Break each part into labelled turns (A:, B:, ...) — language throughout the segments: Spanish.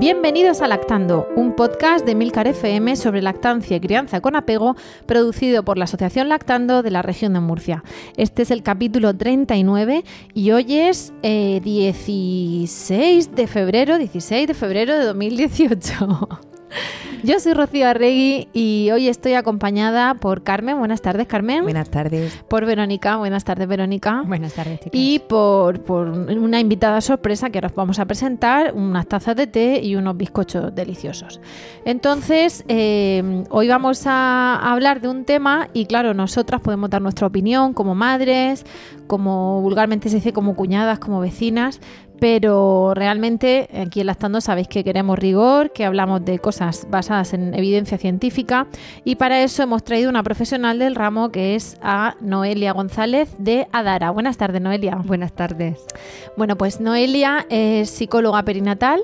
A: Bienvenidos a Lactando, un podcast de Milcar FM sobre lactancia y crianza con apego, producido por la Asociación Lactando de la región de Murcia. Este es el capítulo 39 y hoy es eh, 16 de febrero, 16 de febrero de 2018. Yo soy Rocío Arregui y hoy estoy acompañada por Carmen. Buenas tardes, Carmen.
B: Buenas tardes.
A: Por Verónica. Buenas tardes, Verónica.
B: Buenas tardes, chicas.
A: Y por, por una invitada sorpresa que ahora os vamos a presentar, unas tazas de té y unos bizcochos deliciosos. Entonces, eh, hoy vamos a hablar de un tema y claro, nosotras podemos dar nuestra opinión como madres, como vulgarmente se dice, como cuñadas, como vecinas, pero realmente aquí en Lactando sabéis que queremos rigor, que hablamos de cosas basadas en evidencia científica y para eso hemos traído una profesional del ramo que es a Noelia González de Adara. Buenas tardes, Noelia.
B: Buenas tardes.
A: Bueno, pues Noelia es psicóloga perinatal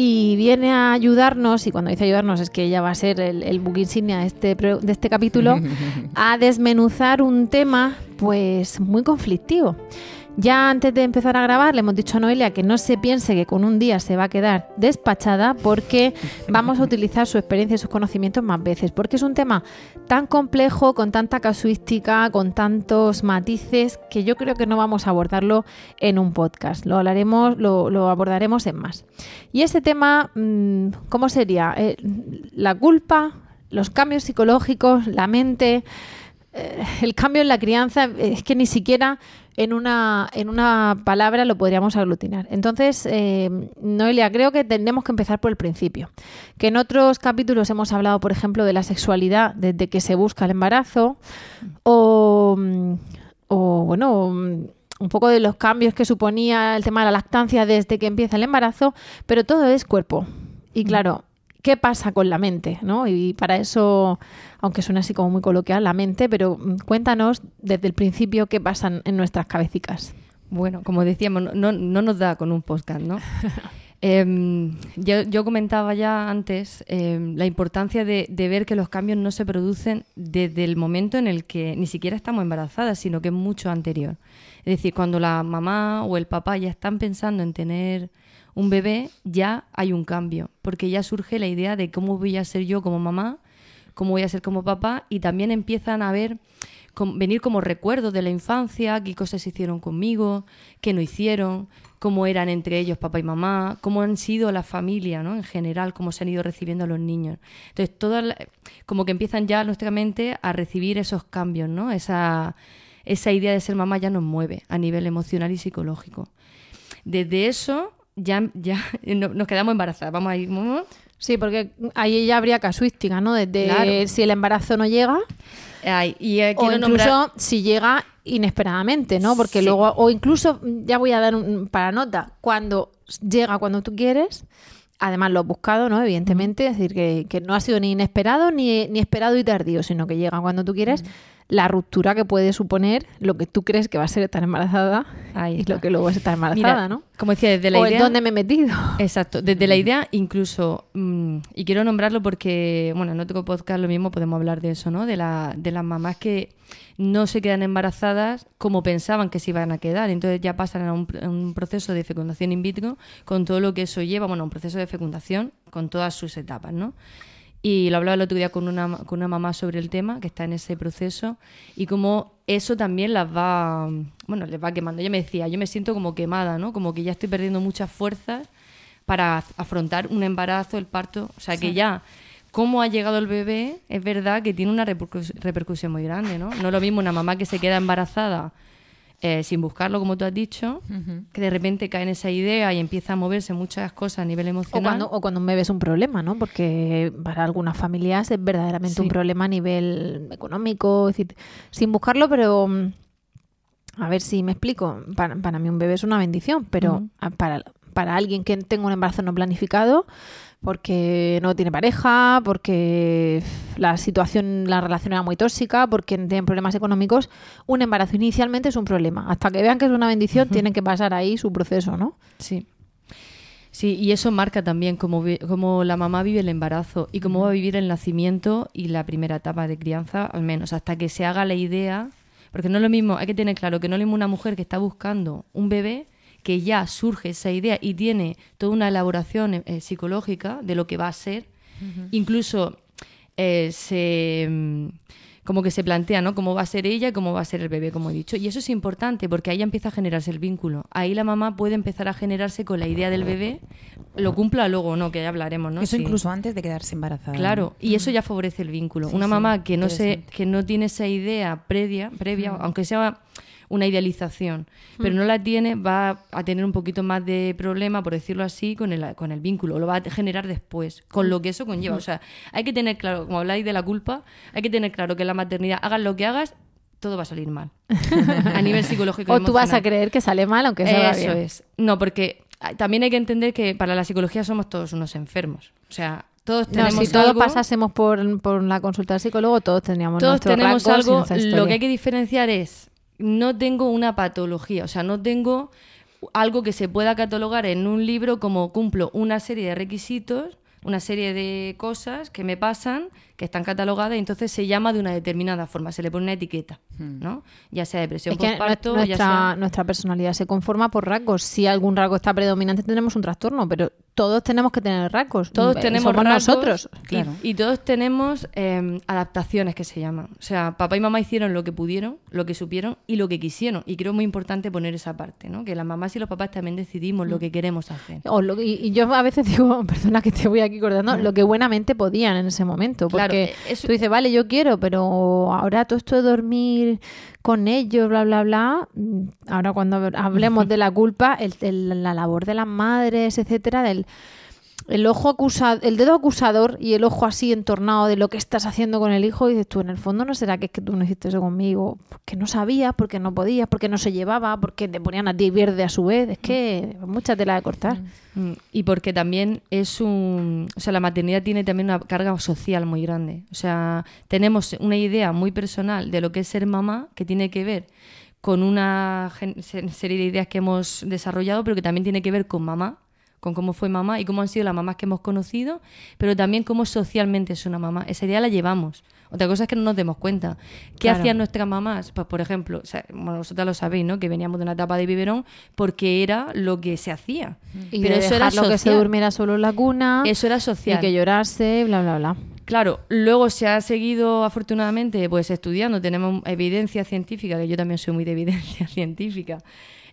A: y viene a ayudarnos, y cuando dice ayudarnos es que ella va a ser el, el book insignia de este, de este capítulo, a desmenuzar un tema pues muy conflictivo. Ya antes de empezar a grabar le hemos dicho a Noelia que no se piense que con un día se va a quedar despachada porque vamos a utilizar su experiencia y sus conocimientos más veces, porque es un tema tan complejo, con tanta casuística, con tantos matices, que yo creo que no vamos a abordarlo en un podcast, lo hablaremos, lo, abordaremos en más. Y ese tema, mm, ¿cómo sería? Eh, la culpa, los cambios psicológicos, la mente, eh, el cambio en la crianza, es que ni siquiera en una, en una palabra lo podríamos aglutinar. Entonces, eh, Noelia, creo que tenemos que empezar por el principio. Que en otros capítulos hemos hablado, por ejemplo, de la sexualidad desde que se busca el embarazo o, mm, o, bueno, mm, un poco de los cambios que suponía el tema de la lactancia desde que empieza el embarazo, pero todo es cuerpo. Y claro, ¿qué pasa con la mente? ¿no? Y para eso, aunque suena así como muy coloquial, la mente, pero mm, cuéntanos desde el principio qué pasa en nuestras cabecicas.
B: Bueno, como decíamos, no, no, no nos da con un podcast, ¿no? Em, yo, yo comentaba ya antes em, la importancia de, de ver que los cambios no se producen desde el momento en el que ni siquiera estamos embarazadas, sino que es mucho anterior. Es decir, cuando la mamá o el papá ya están pensando en tener un bebé, ya hay un cambio, porque ya surge la idea de cómo voy a ser yo como mamá, cómo voy a ser como papá, y también empiezan a ver com- venir como recuerdos de la infancia, qué cosas hicieron conmigo, qué no hicieron, cómo eran entre ellos papá y mamá, cómo han sido la familia, ¿no? En general, cómo se han ido recibiendo los niños. Entonces, todas como que empiezan ya nuestra mente a recibir esos cambios, ¿no? Esa, esa idea de ser mamá ya nos mueve a nivel emocional y psicológico. Desde eso ya, ya no- nos quedamos embarazadas. Vamos a ir...
A: Sí, porque ahí ya habría casuística, ¿no? Desde
B: Claro.
A: si el embarazo no llega
B: Ay, y eh,
A: o incluso
B: nombrar-
A: si llega inesperadamente, ¿no? Porque
B: Sí.
A: luego, o incluso, mm, ya voy a dar un para nota, cuando llega cuando tú quieres, además lo has buscado, ¿no? Evidentemente, es decir, que, que no ha sido ni inesperado ni, ni esperado y tardío, sino que llega cuando tú quieres, la ruptura que puede suponer lo que tú crees que va a ser estar embarazada y lo que luego es estar embarazada,
B: Mira,
A: ¿no?
B: Como decía, desde la
A: o
B: idea...
A: dónde me he metido.
B: Exacto, desde la idea incluso, mm, y quiero nombrarlo porque, bueno, en otro podcast lo mismo podemos hablar de eso, ¿no? De, la, de las mamás que no se quedan embarazadas como pensaban que se iban a quedar, entonces ya pasan a un, a un proceso de fecundación in vitro con todo lo que eso lleva, bueno, un proceso de fecundación con todas sus etapas, ¿no? Y lo hablaba el otro día con una, con una mamá sobre el tema, que está en ese proceso, y cómo eso también las va, bueno, les va quemando. Ella me decía, yo me siento como quemada, ¿no? Como que ya estoy perdiendo muchas fuerzas para af- afrontar un embarazo, el parto. O sea, que ya, cómo ha llegado el bebé, es verdad que tiene una repercus- repercusión muy grande, ¿no? No es lo mismo una mamá que se queda embarazada eh, sin buscarlo, como tú has dicho, que de repente cae en esa idea y empieza a moverse muchas cosas a nivel
A: O
B: emocional.
A: cuando, o cuando un bebé es un problema, ¿no? Porque para algunas familias es verdaderamente
B: Sí.
A: un problema a nivel económico, es decir, sin buscarlo, pero mm, a ver si me explico. Para, para mí un bebé es una bendición, pero para, para alguien que tenga un embarazo no planificado, porque no tiene pareja, porque la situación, la relación era muy tóxica, porque tienen problemas económicos, un embarazo inicialmente es un problema. Hasta que vean que es una bendición, tienen que pasar ahí su proceso, ¿no?
B: Sí. Sí, y eso marca también cómo, cómo la mamá vive el embarazo y cómo va a vivir el nacimiento y la primera etapa de crianza, al menos, hasta que se haga la idea. Porque no es lo mismo, hay que tener claro que no es lo mismo una mujer que está buscando un bebé, que ya surge esa idea y tiene toda una elaboración eh, psicológica de lo que va a ser. Incluso eh, se mm, como que se plantea, ¿no? Cómo va a ser ella y cómo va a ser el bebé, como he dicho. Y eso es importante porque ahí empieza a generarse el vínculo. Ahí la mamá puede empezar a generarse con la idea del bebé, lo cumpla luego o no, que ya hablaremos, ¿no?
C: Eso
B: Sí.
C: incluso antes de quedarse embarazada.
B: Claro, y eso ya favorece el vínculo.
C: Sí,
B: Una
C: sí,
B: mamá que no se, que no tiene esa idea previa, previa, aunque sea una idealización, pero no la tiene, va a tener un poquito más de problema, por decirlo así, con el, con el vínculo. Lo va a generar después, con lo que eso conlleva. O sea, hay que tener claro, como habláis de la culpa, hay que tener claro que en la maternidad, hagas lo que hagas, todo va a salir mal. a nivel psicológico.
A: O tú vas a creer que sale mal, aunque salga
B: Eso
A: bien.
B: es. No, porque ah, también hay que entender que para la psicología somos todos unos enfermos. O sea, todos
A: No,
B: tenemos
A: si todos pasásemos por, por la consulta del psicólogo, todos tendríamos
B: todos tenemos algo. Lo que hay que diferenciar es, no tengo una patología, o sea, no tengo algo que se pueda catalogar en un libro como cumplo una serie de requisitos, una serie de cosas que me pasan, que están catalogadas, y entonces se llama de una determinada forma, se le pone una etiqueta, ¿no? Ya sea depresión
A: Es que
B: postparto,
A: nuestra,
B: ya sea...
A: nuestra personalidad se conforma por rasgos. Si algún rasgo está predominante, tendremos un trastorno, pero todos tenemos que tener rasgos.
B: Todos
A: Eh,
B: tenemos
A: somos
B: rasgos
A: nosotros.
B: y-
C: Claro.
B: y, todos tenemos eh, adaptaciones que se llaman. O sea, papá y mamá hicieron lo que pudieron, lo que supieron y lo que quisieron. Y creo muy importante poner esa parte, ¿no? Que las mamás y los papás también decidimos
A: Mm.
B: lo que queremos hacer.
A: O lo- y, y yo a veces digo, perdona que te voy aquí cortando, lo que buenamente podían en ese momento.
B: Claro,
A: Porque
B: eh, eso-
A: tú dices, vale, yo quiero, pero ahora todo esto de dormir con ellos, bla, bla, bla. mm, Ahora cuando hablemos de la culpa, el- el- la labor de las madres, etcétera, del el ojo acusado, el dedo acusador y el ojo así entornado de lo que estás haciendo con el hijo, y dices tú, en el fondo no será que es que tú no hiciste eso conmigo, porque no sabías, porque no podías, porque no se llevaba, porque te ponían a ti verde a su vez, es que mucha tela de cortar.
B: Mm, Y porque también es un... O sea, la maternidad tiene también una carga social muy grande. O sea, tenemos una idea muy personal de lo que es ser mamá, que tiene que ver con una serie de ideas que hemos desarrollado, pero que también tiene que ver con mamá, con cómo fue mamá y cómo han sido las mamás que hemos conocido, pero también cómo socialmente es una mamá. Esa idea la llevamos. Otra cosa es que no nos demos cuenta. ¿Qué
A: Claro.
B: hacían nuestras mamás? Pues, por ejemplo, o sea, bueno, vosotras lo sabéis, ¿no? Que veníamos de una etapa de biberón porque era lo que se hacía.
A: Y
B: pero
A: de
B: eso era
A: dejarlo que se durmiera solo en la cuna,
B: Eso era
A: y
B: social.
A: que llorase, bla, bla, bla.
B: Claro, luego se ha seguido afortunadamente pues estudiando, tenemos evidencia científica, que yo también soy muy de evidencia científica.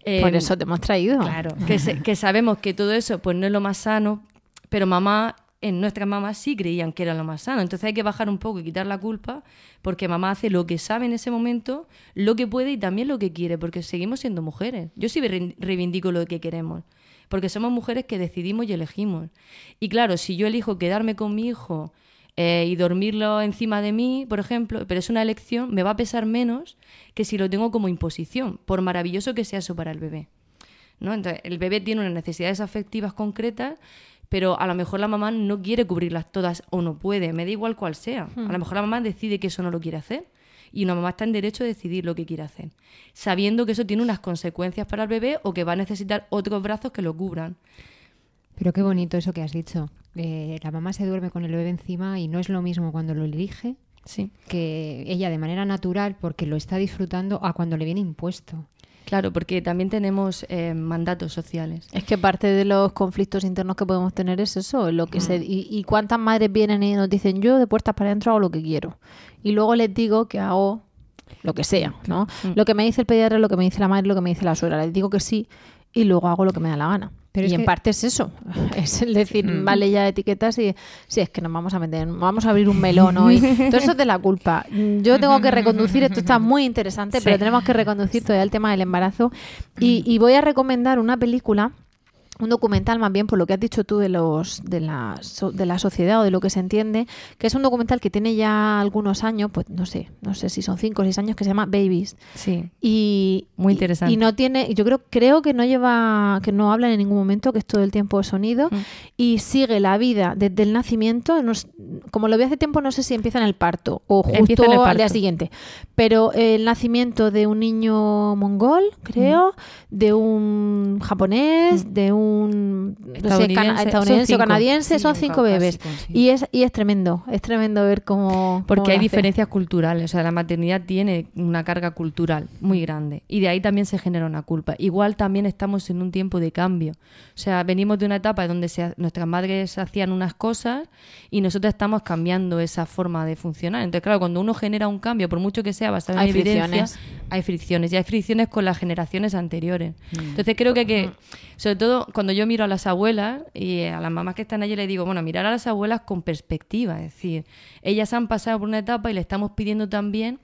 B: Eh,
A: Por eso te hemos traído.
B: Claro, que, se- que sabemos que todo eso pues no es lo más sano, pero mamá, en nuestras mamás sí creían que era lo más sano. Entonces hay que bajar un poco y quitar la culpa, porque mamá hace lo que sabe en ese momento, lo que puede y también lo que quiere, porque seguimos siendo mujeres. Yo sí re- reivindico lo que queremos, porque somos mujeres que decidimos y elegimos. Y claro, si yo elijo quedarme con mi hijo eh, y dormirlo encima de mí, por ejemplo, pero es una elección, me va a pesar menos que si lo tengo como imposición, por maravilloso que sea eso para el bebé. ¿no? Entonces, el bebé tiene unas necesidades afectivas concretas, pero a lo mejor la mamá no quiere cubrirlas todas o no puede, me da igual cuál sea. A lo mejor la mamá decide que eso no lo quiere hacer y una mamá está en derecho a decidir lo que quiere hacer, sabiendo que eso tiene unas consecuencias para el bebé o que va a necesitar otros brazos que lo cubran.
D: Pero qué bonito eso que has dicho. Eh, la mamá se duerme con el bebé encima y no es lo mismo cuando lo elige
B: Sí.
D: que ella de manera natural porque lo está disfrutando a cuando le viene impuesto.
B: Claro, porque también tenemos eh, mandatos sociales.
A: Es que parte de los conflictos internos que podemos tener es eso, lo que se, y, y cuántas madres vienen y nos dicen yo de puertas para adentro hago lo que quiero. Y luego les digo que hago lo que sea, ¿no? Lo que me dice el pediatra, lo que me dice la madre, lo que me dice la suegra. Les digo que sí y luego hago lo que me da la gana.
D: Pero
A: y en
D: que-
A: parte es eso, es el decir, vale ya etiquetas y si es que nos vamos a meter, vamos a abrir un melón hoy. Todo eso es de la culpa. Yo tengo que reconducir, esto está muy interesante, pero tenemos que reconducir todavía el tema del embarazo. Y, y voy a recomendar una película un documental más bien por lo que has dicho tú de los de la, de la sociedad o de lo que se entiende que es un documental que tiene ya algunos años pues no sé no sé si son cinco o seis años que se llama Babies
B: Sí.
A: y
B: Muy interesante.
A: y no tiene yo creo creo que no lleva que no hablan en ningún momento que es todo el tiempo sonido
B: Mm.
A: y sigue la vida desde el nacimiento no como lo vi hace tiempo no sé si empieza en el parto o justo al día siguiente pero el nacimiento de un niño mongol creo
B: Mm.
A: de un japonés de un no sé,
B: Estadounidense.
A: o canadiense son
D: un
A: cinco bebés
D: sí.
A: y es y es tremendo es tremendo ver cómo
B: Porque
A: cómo
B: hay diferencias culturales, o sea, la maternidad tiene una carga cultural muy grande y de ahí también se genera una culpa. Igual también estamos en un tiempo de cambio, o sea, venimos de una etapa donde se- nuestras madres hacían unas cosas y nosotros estamos cambiando esa forma de funcionar. Entonces, claro, cuando uno genera un cambio, por mucho que sea basado en
A: Hay
B: evidencia,
A: fricciones.
B: hay fricciones y hay fricciones con las generaciones anteriores.
A: Mm.
B: Entonces, creo que que, sobre todo cuando yo miro a las abuelas y a las mamás que están allí, les digo, bueno, mirar a las abuelas con perspectiva, es decir, ellas han pasado por una etapa y le estamos pidiendo también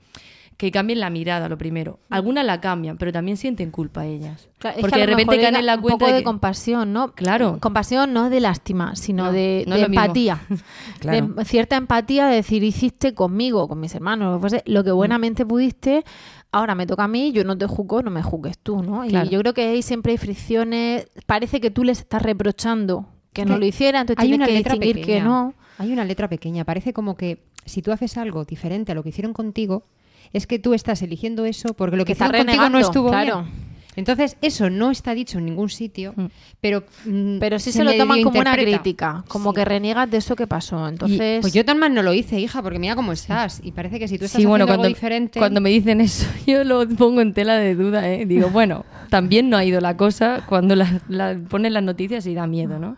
B: que cambien la mirada, lo primero. Algunas la cambian, pero también sienten culpa ellas.
A: Claro, es
B: Porque
A: que a
B: de repente caen en la
A: un
B: cuenta
A: poco
B: de
A: de,
B: que-
A: compasión, ¿no?
B: Claro.
A: Compasión no de lástima, sino
B: No,
A: de,
B: no
A: de empatía.
E: Claro.
A: De cierta empatía de decir, hiciste conmigo, con mis hermanos, lo, que fuese, lo que
B: Mm.
A: buenamente pudiste, ahora me toca a mí, yo no te juzgo, no me juzgues tú, ¿no?
B: Claro.
A: Y yo creo que ahí siempre hay fricciones, parece que tú les estás reprochando que no lo hiciera, entonces
D: hay
A: tienes
D: una
A: que
D: letra
A: distinguir que no.
D: Hay una letra pequeña. Parece como que si tú haces algo diferente a lo que hicieron contigo, es que tú estás eligiendo eso porque lo que, hicieron contigo no estuvo
A: claro.
D: bien. Entonces, eso no está dicho en ningún sitio, pero mm,
A: Pero sí se, lo toman como una crítica, como
D: Sí.
A: que reniegas de eso que pasó.
D: Y,
A: Entonces,
D: pues yo tan mal no lo hice, hija, porque mira cómo estás. Y parece que si tú estás
B: Sí, bueno,
D: haciendo
B: cuando,
D: algo diferente...
B: cuando me dicen eso, yo lo pongo en tela de duda, ¿eh? Digo, bueno, también no ha ido la cosa cuando la, la- ponen las noticias y da miedo, ¿no?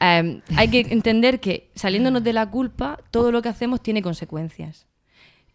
B: Eh, hay que entender que saliéndonos de la culpa, todo lo que hacemos tiene consecuencias.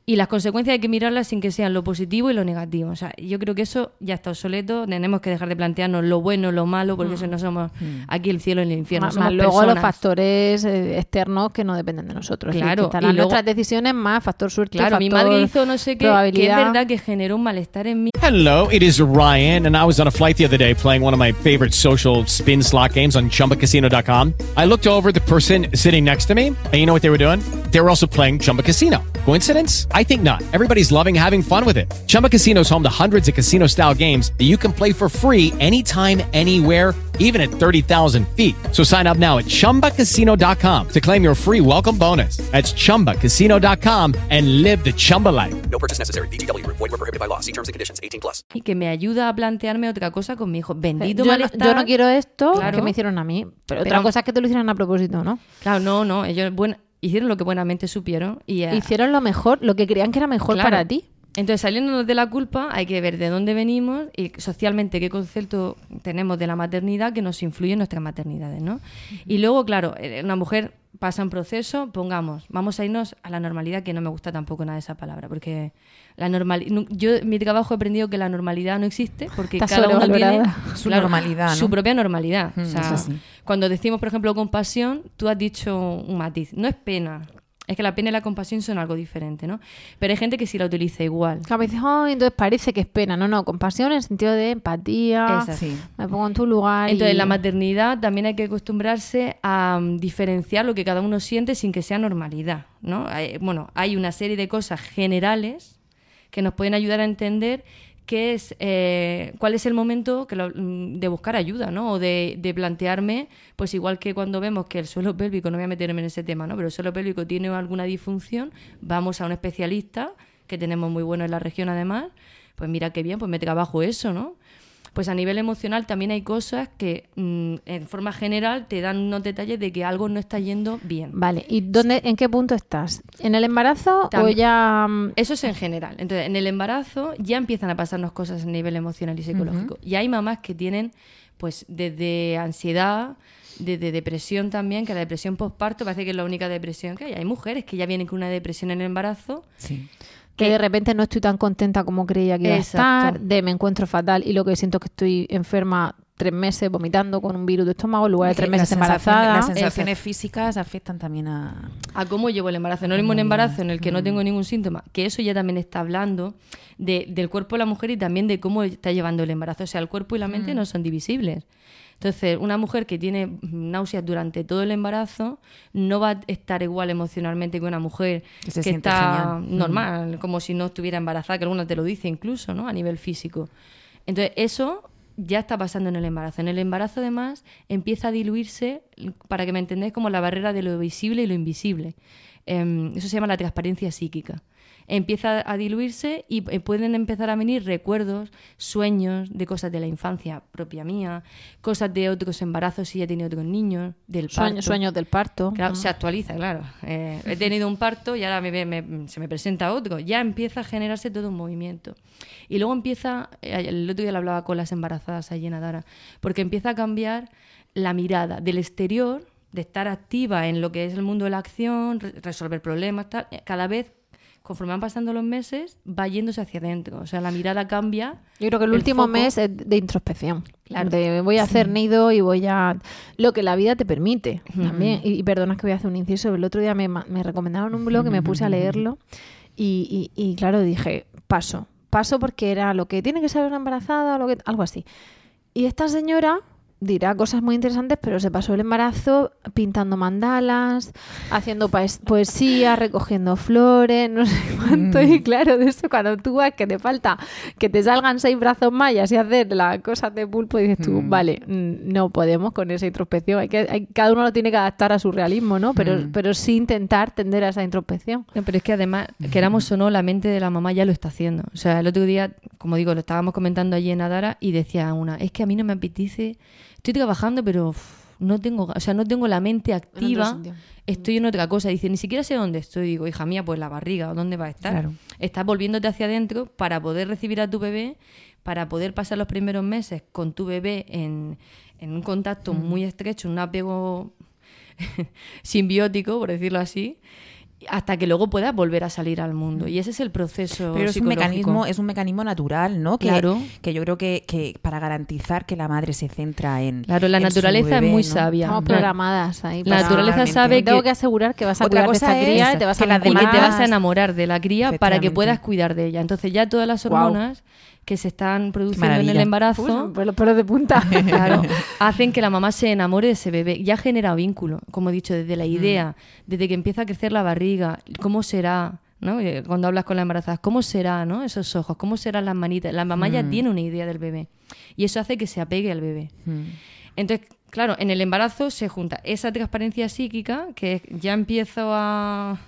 B: Y las consecuencias hay que mirarlas sin que sean lo positivo y lo negativo. O sea, yo creo que eso ya está obsoleto. Tenemos que dejar de plantearnos lo bueno, lo malo, porque eso no somos aquí el cielo y el infierno.
A: más,
B: somos
A: más luego los
B: personas.
A: factores eh, externos que no dependen de nosotros. Es decir,
B: Claro,
A: que estarán
B: y luego-
A: nuestras decisiones más factor suerte,
B: Claro, mi
A: factor
B: madre hizo no sé qué, que es
A: probabilidad.
B: verdad que generó un malestar en mí.
C: Hello, it is Ryan, and I was on a flight the other day playing one of my favorite social spin slot games on chumbacasino.com. I looked over the person sitting next to me, and you know what they were doing? They were also playing Chumba Casino. Coincidence? I think not. Everybody's loving having fun with it. Chumba Casino is home to hundreds of casino style games that you can play for free anytime, anywhere, even at 30,000 feet. So sign up now at chumbacasino.com to claim your free welcome bonus. That's chumbacasino.com and live the Chumba life.
F: No purchase necessary. VGW Group. Void were prohibited by law. See terms and conditions. 18 plus.
B: y que me ayuda a plantearme otra cosa con mi hijo. Bendito
A: yo, no, yo no quiero esto
B: Claro.
A: que me hicieron a mí, pero, otra cosa es que te lo hicieran a propósito, ¿no?
B: Claro, no, no. Ellos buen- hicieron lo que buenamente supieron y
A: Hicieron lo mejor, lo que creían que era mejor
B: claro.
A: para ti.
B: Entonces, saliéndonos de la culpa, hay que ver de dónde venimos y socialmente qué concepto tenemos de la maternidad que nos influye en nuestras maternidades, ¿no? Y luego, claro, eh, una mujer pasa un proceso, pongamos, vamos a irnos a la normalidad, que no me gusta tampoco nada esa palabra, porque la normal, yo en mi trabajo he aprendido que la normalidad no existe, porque
A: Está
B: cada uno tiene.
E: Su normalidad, ¿no?
B: su propia normalidad. O
E: Mm,
B: sea,
E: eso sí.
B: cuando decimos, por ejemplo, compasión, tú has dicho un matiz, no es pena. Es que la pena y la compasión son algo diferente, ¿no? Pero hay gente que sí la utiliza igual.
A: Claro, me dices, "Ay, entonces parece que es pena. No, no, compasión en el sentido de empatía.
E: Sí.
A: Me pongo en tu lugar.
B: Entonces,
A: y-
B: la maternidad también hay que acostumbrarse a mm, diferenciar lo que cada uno siente sin que sea normalidad, ¿no? Hay- bueno, hay una serie de cosas generales que nos pueden ayudar a entender qué es, eh, cuál es el momento que mm, de buscar ayuda, ¿no? O de, de plantearme, pues igual que cuando vemos que el suelo pélvico, no voy a meterme en ese tema, ¿no? Pero el suelo pélvico tiene alguna disfunción, vamos a un especialista, que tenemos muy bueno en la región además, pues mira qué bien, pues me trabajo eso, ¿no? Pues a nivel emocional también hay cosas que mm, en forma general te dan unos detalles de que algo no está yendo bien.
A: Vale, ¿y dónde, en qué punto estás? ¿En el embarazo o ya...? mm,
B: Eso es en general. Entonces, en el embarazo ya empiezan a pasarnos cosas a nivel emocional y psicológico. Y hay mamás que tienen, pues, desde ansiedad, desde depresión también, que la depresión postparto parece que es la única depresión que hay. Hay mujeres que ya vienen con una depresión en el embarazo.
E: Sí.
A: Que de repente no estoy tan contenta como creía que iba a estar, de me encuentro fatal y lo que siento es que estoy enferma tres meses vomitando con un virus de estómago en lugar de tres meses embarazada.
G: Las sensaciones físicas afectan también a...
B: a cómo llevo el embarazo. No es un embarazo en el que no tengo ningún síntoma, que eso ya también está hablando de- del cuerpo de la mujer y también de cómo está llevando el embarazo. O sea, el cuerpo y la mente no son divisibles. Entonces, una mujer que tiene náuseas durante todo el embarazo no va a estar igual emocionalmente que una mujer
G: Que se
B: está
G: genial.
B: normal, como si no estuviera embarazada, que alguna te lo dice incluso, ¿no? A nivel físico. Entonces, eso ya está pasando en el embarazo. En el embarazo, además, empieza a diluirse, para que me entendáis, como la barrera de lo visible y lo invisible. Em, eso se llama la transparencia psíquica. Empieza a diluirse y eh, pueden empezar a venir recuerdos, sueños de cosas de la infancia propia mía, cosas de otros embarazos si ya he tenido otros niños, del parto.
A: Sueños, sueños del parto.
B: Claro, se actualiza, claro. Eh, he tenido un parto y ahora me, me- se me presenta otro. Ya empieza a generarse todo un movimiento. Y luego empieza, eh, el otro día le hablaba con las embarazadas allí en Adara, porque empieza a cambiar la mirada del exterior, de estar activa en lo que es el mundo de la acción, re- resolver problemas, tal, cada vez, conforme van pasando los meses, va yéndose hacia adentro. O sea, la mirada cambia.
A: Yo creo que el,
B: el
A: último
B: foco-
A: mes es de introspección.
B: Claro.
A: De voy a hacer nido y voy a... Lo que la vida te permite también. Y, y perdona que voy a hacer un inciso. El otro día me, me recomendaron un blog y me puse a leerlo. Y, y- y, claro, dije, paso. Paso porque era lo que tiene que ser una embarazada o lo que, algo así. Y esta señora dirá cosas muy interesantes, pero se pasó el embarazo pintando mandalas, haciendo paes- poesía, recogiendo flores, no sé cuánto. Y claro, de eso cuando tú ves que te falta que te salgan seis brazos mayas y hacer las cosas de pulpo, dices tú, vale, mm, no podemos con esa introspección. Hay que, hay- cada uno lo tiene que adaptar a su realismo, ¿no? Pero, pero sí intentar tender a esa introspección.
B: No, pero es que además, queramos o no, la mente de la mamá ya lo está haciendo. O sea, el otro día, como digo, lo estábamos comentando allí en Adara y decía una, es que a mí no me apetece, estoy trabajando, pero no tengo, o sea, no tengo la mente activa, estoy en otra cosa. Dice, ni siquiera sé dónde estoy. Digo, hija mía, pues la barriga, ¿o ¿dónde va a estar?
G: Claro.
B: Estás volviéndote hacia adentro para poder recibir a tu bebé, para poder pasar los primeros meses con tu bebé en, en un contacto muy estrecho, un apego simbiótico, por decirlo así, hasta que luego puedas volver a salir al mundo. Y ese es el proceso
G: Pero es un mecanismo, es un mecanismo natural, ¿no? Que,
B: Claro.
G: que yo creo que, que para garantizar que la madre se centra en.
B: Claro, la
G: en su
B: naturaleza es muy
G: ¿no?
B: sabia.
A: Estamos programadas ahí.
B: La naturaleza sabe
A: Me tengo
B: que,
A: que asegurar que vas a cuidar de esta cría y te vas
G: que
A: a
B: que
A: vincular.
B: te vas a
G: demás-
B: enamorar de la cría para que puedas cuidar de ella. Entonces ya todas las hormonas que se están produciendo en el embarazo
A: pues los pelos de punta.
B: claro, hacen que la mamá se enamore de ese bebé. Ya genera vínculo, como he dicho, desde la idea, desde que empieza a crecer la barriga, cómo será, ¿no? Eh, Cuando hablas con la embarazada, ¿cómo será, no? Esos ojos, ¿cómo serán las manitas? La mamá ya tiene una idea del bebé y eso hace que se apegue al bebé. Entonces, claro, en el embarazo se junta esa transparencia psíquica, que ya empiezo a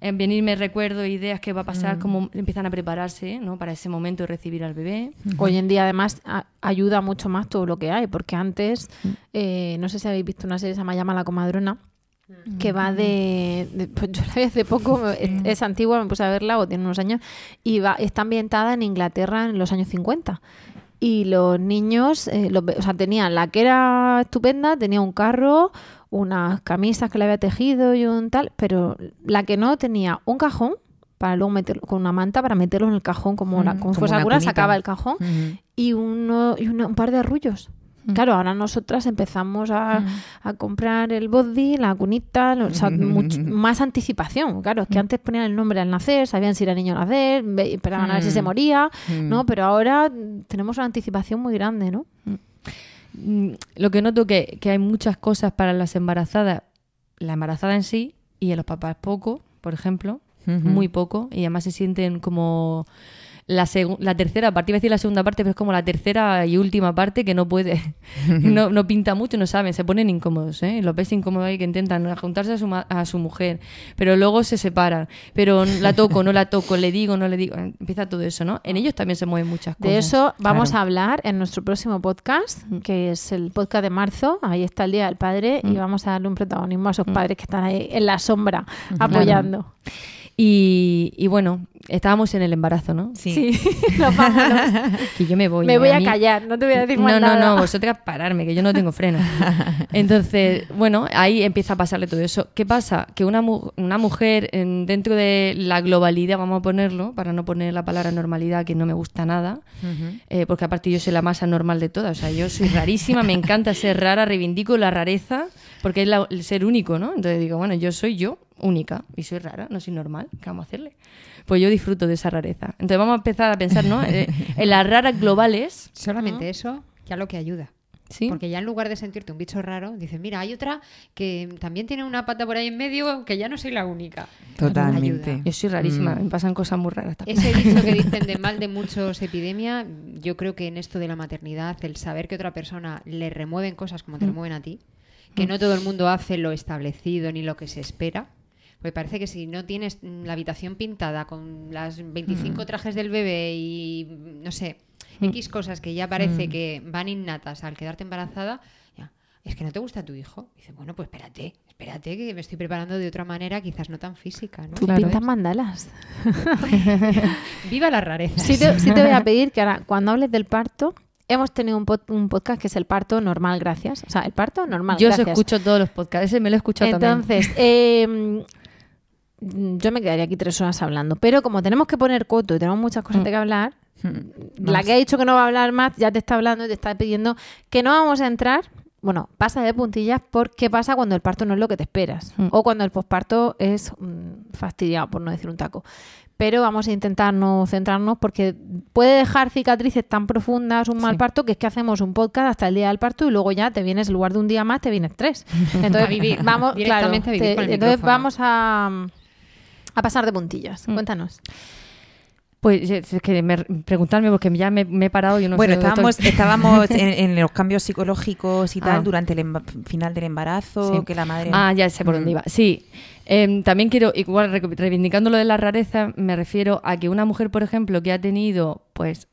B: en venirme recuerdo ideas que va a pasar, cómo empiezan a prepararse ¿no? para ese momento de recibir al bebé.
A: Hoy en día, además, a- ayuda mucho más todo lo que hay, porque antes, eh, no sé si habéis visto una serie que se llama la comadrona, que va de, de- pues yo la vi hace poco, es, es antigua, me puse a verla, o tiene unos años, y va, está ambientada en Inglaterra en los años 50. Y los niños, eh, los o sea, tenían la que era estupenda, tenía un carro, unas camisas que le había tejido y un tal, pero la que no tenía un cajón para luego meterlo con una manta para meterlo en el cajón como, la, como,
G: como
A: fuese
G: una
A: la cura,
G: cunita.
A: sacaba el cajón y, uno, y una- un par de arrullos. Claro, ahora nosotras empezamos a, a comprar el body, la cunita, o sea, much- más anticipación. Claro, es que antes ponían el nombre al nacer, sabían si era niño al nacer, esperaban a ver si se moría, ¿no? Pero ahora tenemos una anticipación muy grande, ¿no?
B: Mm, Lo que noto que, que hay muchas cosas para las embarazadas, la embarazada en sí y en los papás poco, por ejemplo, muy poco, y además se sienten como la, la tercera parte, iba a decir la segunda parte, pero es como la tercera y última parte que no puede, no, no pinta mucho, no saben, se ponen incómodos, ¿eh? los ves incómodos ahí que intentan juntarse a su, ma- a su mujer, pero luego se separan, pero la toco, no la toco, le digo, no le digo, empieza todo eso, ¿no? En ellos también se mueven muchas cosas.
A: De eso vamos
G: Claro.
A: a hablar en nuestro próximo podcast, que es el podcast de marzo. Ahí está el Día del Padre y vamos a darle un protagonismo a esos padres que están ahí en la sombra apoyando.
B: Y, y bueno, estábamos en el embarazo, ¿no?
G: Sí.
A: Nos vámonos.
B: Que yo me voy.
A: Me
B: ¿eh?
A: voy a
B: mí-
A: callar, no te voy a decir
B: No,
A: más
B: no,
A: nada.
B: no, vosotras pararme, que yo no tengo freno. Entonces, bueno, ahí empieza a pasarle todo eso. ¿Qué pasa? Que una, mu- una mujer en- dentro de la globalidad, vamos a ponerlo, para no poner la palabra normalidad, que no me gusta nada, eh, porque aparte yo soy la más anormal de todas. O sea, yo soy rarísima, me encanta ser rara, reivindico la rareza, porque es la- el ser único, ¿no? Entonces digo, bueno, yo soy yo, única, y soy rara, no soy normal, ¿qué vamos a hacerle? Pues yo disfruto de esa rareza. Entonces vamos a empezar a pensar, ¿no? Eh, en las raras globales.
D: Solamente eso ya lo que ayuda.
B: ¿sí?
D: Porque ya en lugar de sentirte un bicho raro, dices, mira, hay otra que también tiene una pata por ahí en medio, que ya no soy la única.
G: Totalmente.
D: Ayuda.
B: Yo soy rarísima,
G: Mm.
B: me pasan cosas muy raras. también.
D: Ese dicho que dicen de mal de muchos epidemia, yo creo que en esto de la maternidad, el saber que otra persona le remueven cosas como te
B: Mm.
D: remueven a ti, que no todo el mundo hace lo establecido ni lo que se espera. Pues parece que si no tienes mm, la habitación pintada con las 25
B: Mm.
D: trajes del bebé y mm, no sé, X cosas que ya
B: Mm.
D: parece que van innatas al quedarte embarazada, ya, es que no te gusta tu hijo. Dice, bueno, pues espérate, espérate que me estoy preparando de otra manera, quizás no tan física, ¿no?
A: Tú
B: Claro.
A: pintas mandalas.
D: Viva la rareza.
A: Sí te, sí te voy a pedir que ahora, cuando hables del parto, hemos tenido un, pod- un podcast que es el parto normal, gracias. O sea, el parto normal,
B: Yo os
A: gracias.
B: escucho todos los podcasts, ese me lo he escuchado también.
A: Entonces, eh, yo me quedaría aquí tres horas hablando, pero como tenemos que poner coto y tenemos muchas cosas de que hablar, la que ha dicho que no va a hablar más ya te está hablando y te está pidiendo que no vamos a entrar. Bueno, pasa de puntillas por qué pasa cuando el parto no es lo que te esperas
B: Mm.
A: o cuando el posparto es mm, fastidiado, por no decir un taco. Pero vamos a intentar no centrarnos porque puede dejar cicatrices tan profundas un mal
B: Sí.
A: parto que es que hacemos un podcast hasta el día del parto y luego ya te vienes, en lugar de un día más, te vienes tres. Entonces,
D: A vivir,
A: vamos,
D: directamente
A: claro,
D: a vivir
A: te-
D: con el
A: entonces
D: micrófono.
A: vamos a, a pasar de puntillas.
B: Mm.
A: Cuéntanos.
B: Pues es que me, preguntarme porque ya me, me he parado y no
G: bueno,
B: sé dónde
G: estábamos,
B: estoy.
G: estábamos en, en los cambios psicológicos y tal
B: Ah.
G: durante el final del embarazo,
B: Sí.
G: que la madre...
B: Ah, ya sé por dónde
G: Mm.
B: iba. Sí. Em, también quiero, igual re- reivindicando lo de la rareza, me refiero a que una mujer, por ejemplo, que ha tenido, pues,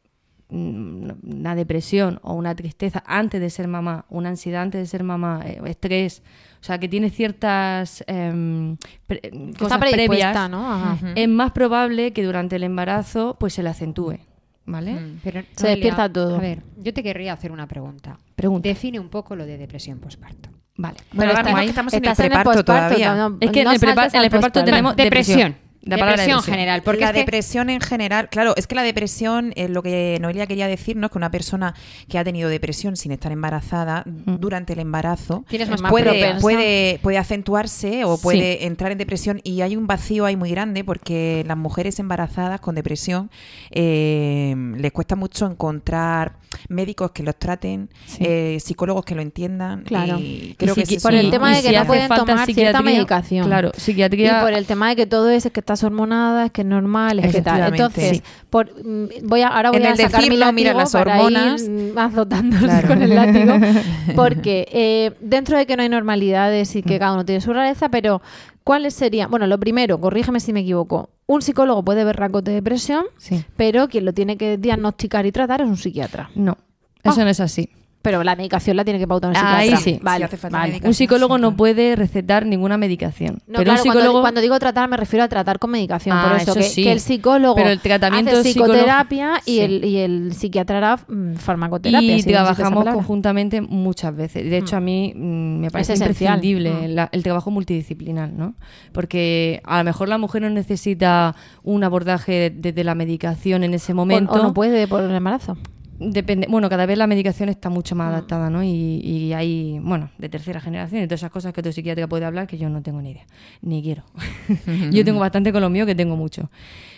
B: mm, una depresión o una tristeza antes de ser mamá, una ansiedad antes de ser mamá, eh, estrés, o sea, que tiene ciertas em, pre-
A: Está
B: cosas previas,
A: ¿no?
B: Es más probable que durante el embarazo, pues, se le acentúe, ¿vale?
G: Mm.
D: Pero,
A: Se despierta todo.
D: A ver, yo te querría hacer una pregunta.
B: Pregunta.
D: Define un poco lo de depresión postparto.
B: Vale.
G: Bueno, mismo que estamos en el preparto todavía.
A: no-
B: Es que
A: no
B: en el, en preparto tenemos depresión. La
D: depresión
B: depresión.
D: general. Porque
G: la
D: es que-
G: depresión en general, claro, es que la depresión, es lo que Noelia quería decir, ¿no? Es que una persona que ha tenido depresión sin estar embarazada durante el embarazo
D: Tienes
A: Es
D: más
G: puede, puede, puede acentuarse o
B: Sí.
G: puede entrar en depresión y hay un vacío ahí muy grande porque las mujeres embarazadas con depresión eh, les cuesta mucho encontrar médicos que los traten,
B: Sí.
G: eh, psicologos que lo entiendan.
A: Claro.
G: Y creo
B: Y
G: que
A: por el tema de
B: y
A: que
B: si
A: no pueden tomar cierta medicación.
B: Claro,
A: Y
B: psiquiatría.
A: por el tema de que todo es, es que estás hormonada, es que es normal, es que tal. Entonces,
G: Sí.
A: por, mm, voy a, ahora voy
G: En
A: a
G: el
A: sacar mi
G: decirlo,
A: látigo
G: mira, las hormonas.
A: ir mm, azotándose
G: Claro.
A: con el látigo, porque eh, dentro de que no hay normalidades y que cada uno tiene su rareza, pero ¿cuáles serían? Bueno, lo primero, corrígeme si me equivoco, un psicólogo puede ver rasgos de depresión,
B: Sí.
A: pero quien lo tiene que diagnosticar y tratar es un psiquiatra.
B: No, eso
A: Ah.
B: no es así.
A: Pero la medicación la tiene que pautar un
B: Ahí
A: psiquiatra.
B: sí.
A: Vale,
G: Si hace falta
A: vale.
B: Un psicólogo
G: sí,
B: no
G: claro.
B: puede recetar ninguna medicación.
A: No,
B: pero
A: claro,
B: un psicólogo.
A: cuando, cuando digo tratar me refiero a tratar con medicación.
B: Ah,
A: por eso,
B: eso
A: que,
B: sí.
A: que el psicólogo
B: Pero el tratamiento
A: hace
B: psicólogo-
A: psicoterapia y,
B: Sí.
A: el, y el psiquiatra hará mm, farmacoterapia.
B: y
A: si
B: trabajamos conjuntamente muchas veces. De hecho, a mí mm, me parece imprescindible
A: Mm.
B: la- el trabajo multidisciplinar, ¿no? Porque a lo mejor la mujer no necesita un abordaje desde la medicación en ese
A: O-
B: momento.
A: O, no puede por el embarazo.
B: Depende, bueno, cada vez la medicación está mucho
A: Mm.
B: más adaptada, ¿no? Y, y hay, bueno, de tercera generación y todas esas cosas que otro psiquiatra puede hablar que yo no tengo ni idea, ni quiero. yo tengo bastante con lo mío que tengo mucho.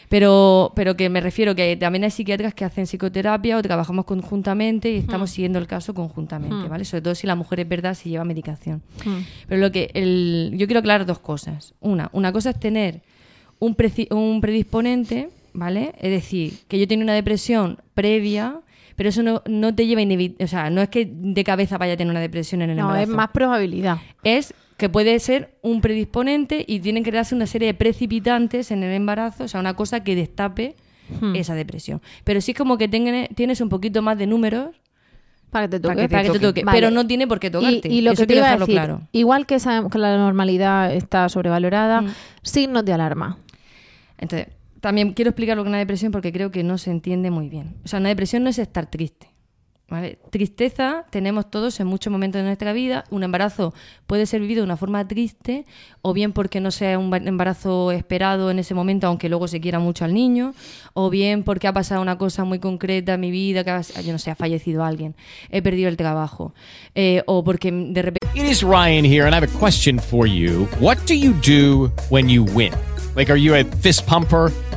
B: Pero, pero que me refiero que también hay psiquiatras que hacen psicoterapia o trabajamos conjuntamente y
A: Mm.
B: estamos siguiendo el caso conjuntamente, ¿vale? Sobre todo si la mujer es verdad, si lleva medicación. Pero lo que el, yo quiero aclarar dos cosas. Una, una cosa es tener un, preci- un predisponente, ¿vale? Es decir, que yo tengo una depresión previa, pero eso no, no te lleva o sea, no es que de cabeza vaya a tener una depresión en el
A: No,
B: embarazo.
A: es más probabilidad.
B: Es que puede ser un predisponente y tienen que darse una serie de precipitantes en el embarazo, o sea, una cosa que destape
A: Hmm.
B: esa depresión. Pero sí es como que tienes un poquito más de números
A: Para que te
G: Para
A: toque.
G: que te
B: para que te
G: toque.
B: toque,
A: Vale.
B: pero no tiene por qué tocarte.
A: Y, y lo
B: Eso
A: que te iba a decir,
B: claro.
A: igual que sabemos que la normalidad está sobrevalorada,
B: Mm.
A: signos de alarma.
B: Entonces, también quiero explicar lo que es una depresión porque creo que no se entiende muy bien. O sea, una depresión no es estar triste. ¿vale? Tristeza tenemos todos en muchos momentos de nuestra vida. Un embarazo puede ser vivido de una forma triste, o bien porque no sea un ba- embarazo esperado en ese momento, aunque luego se quiera mucho al niño, o bien porque ha pasado una cosa muy concreta en mi vida, que ha, yo no sé, ha fallecido alguien, he perdido el trabajo, eh, o porque de repente
C: It is Ryan here, and I have a question for you. What do you do when you win? Like, are you a fist pumper?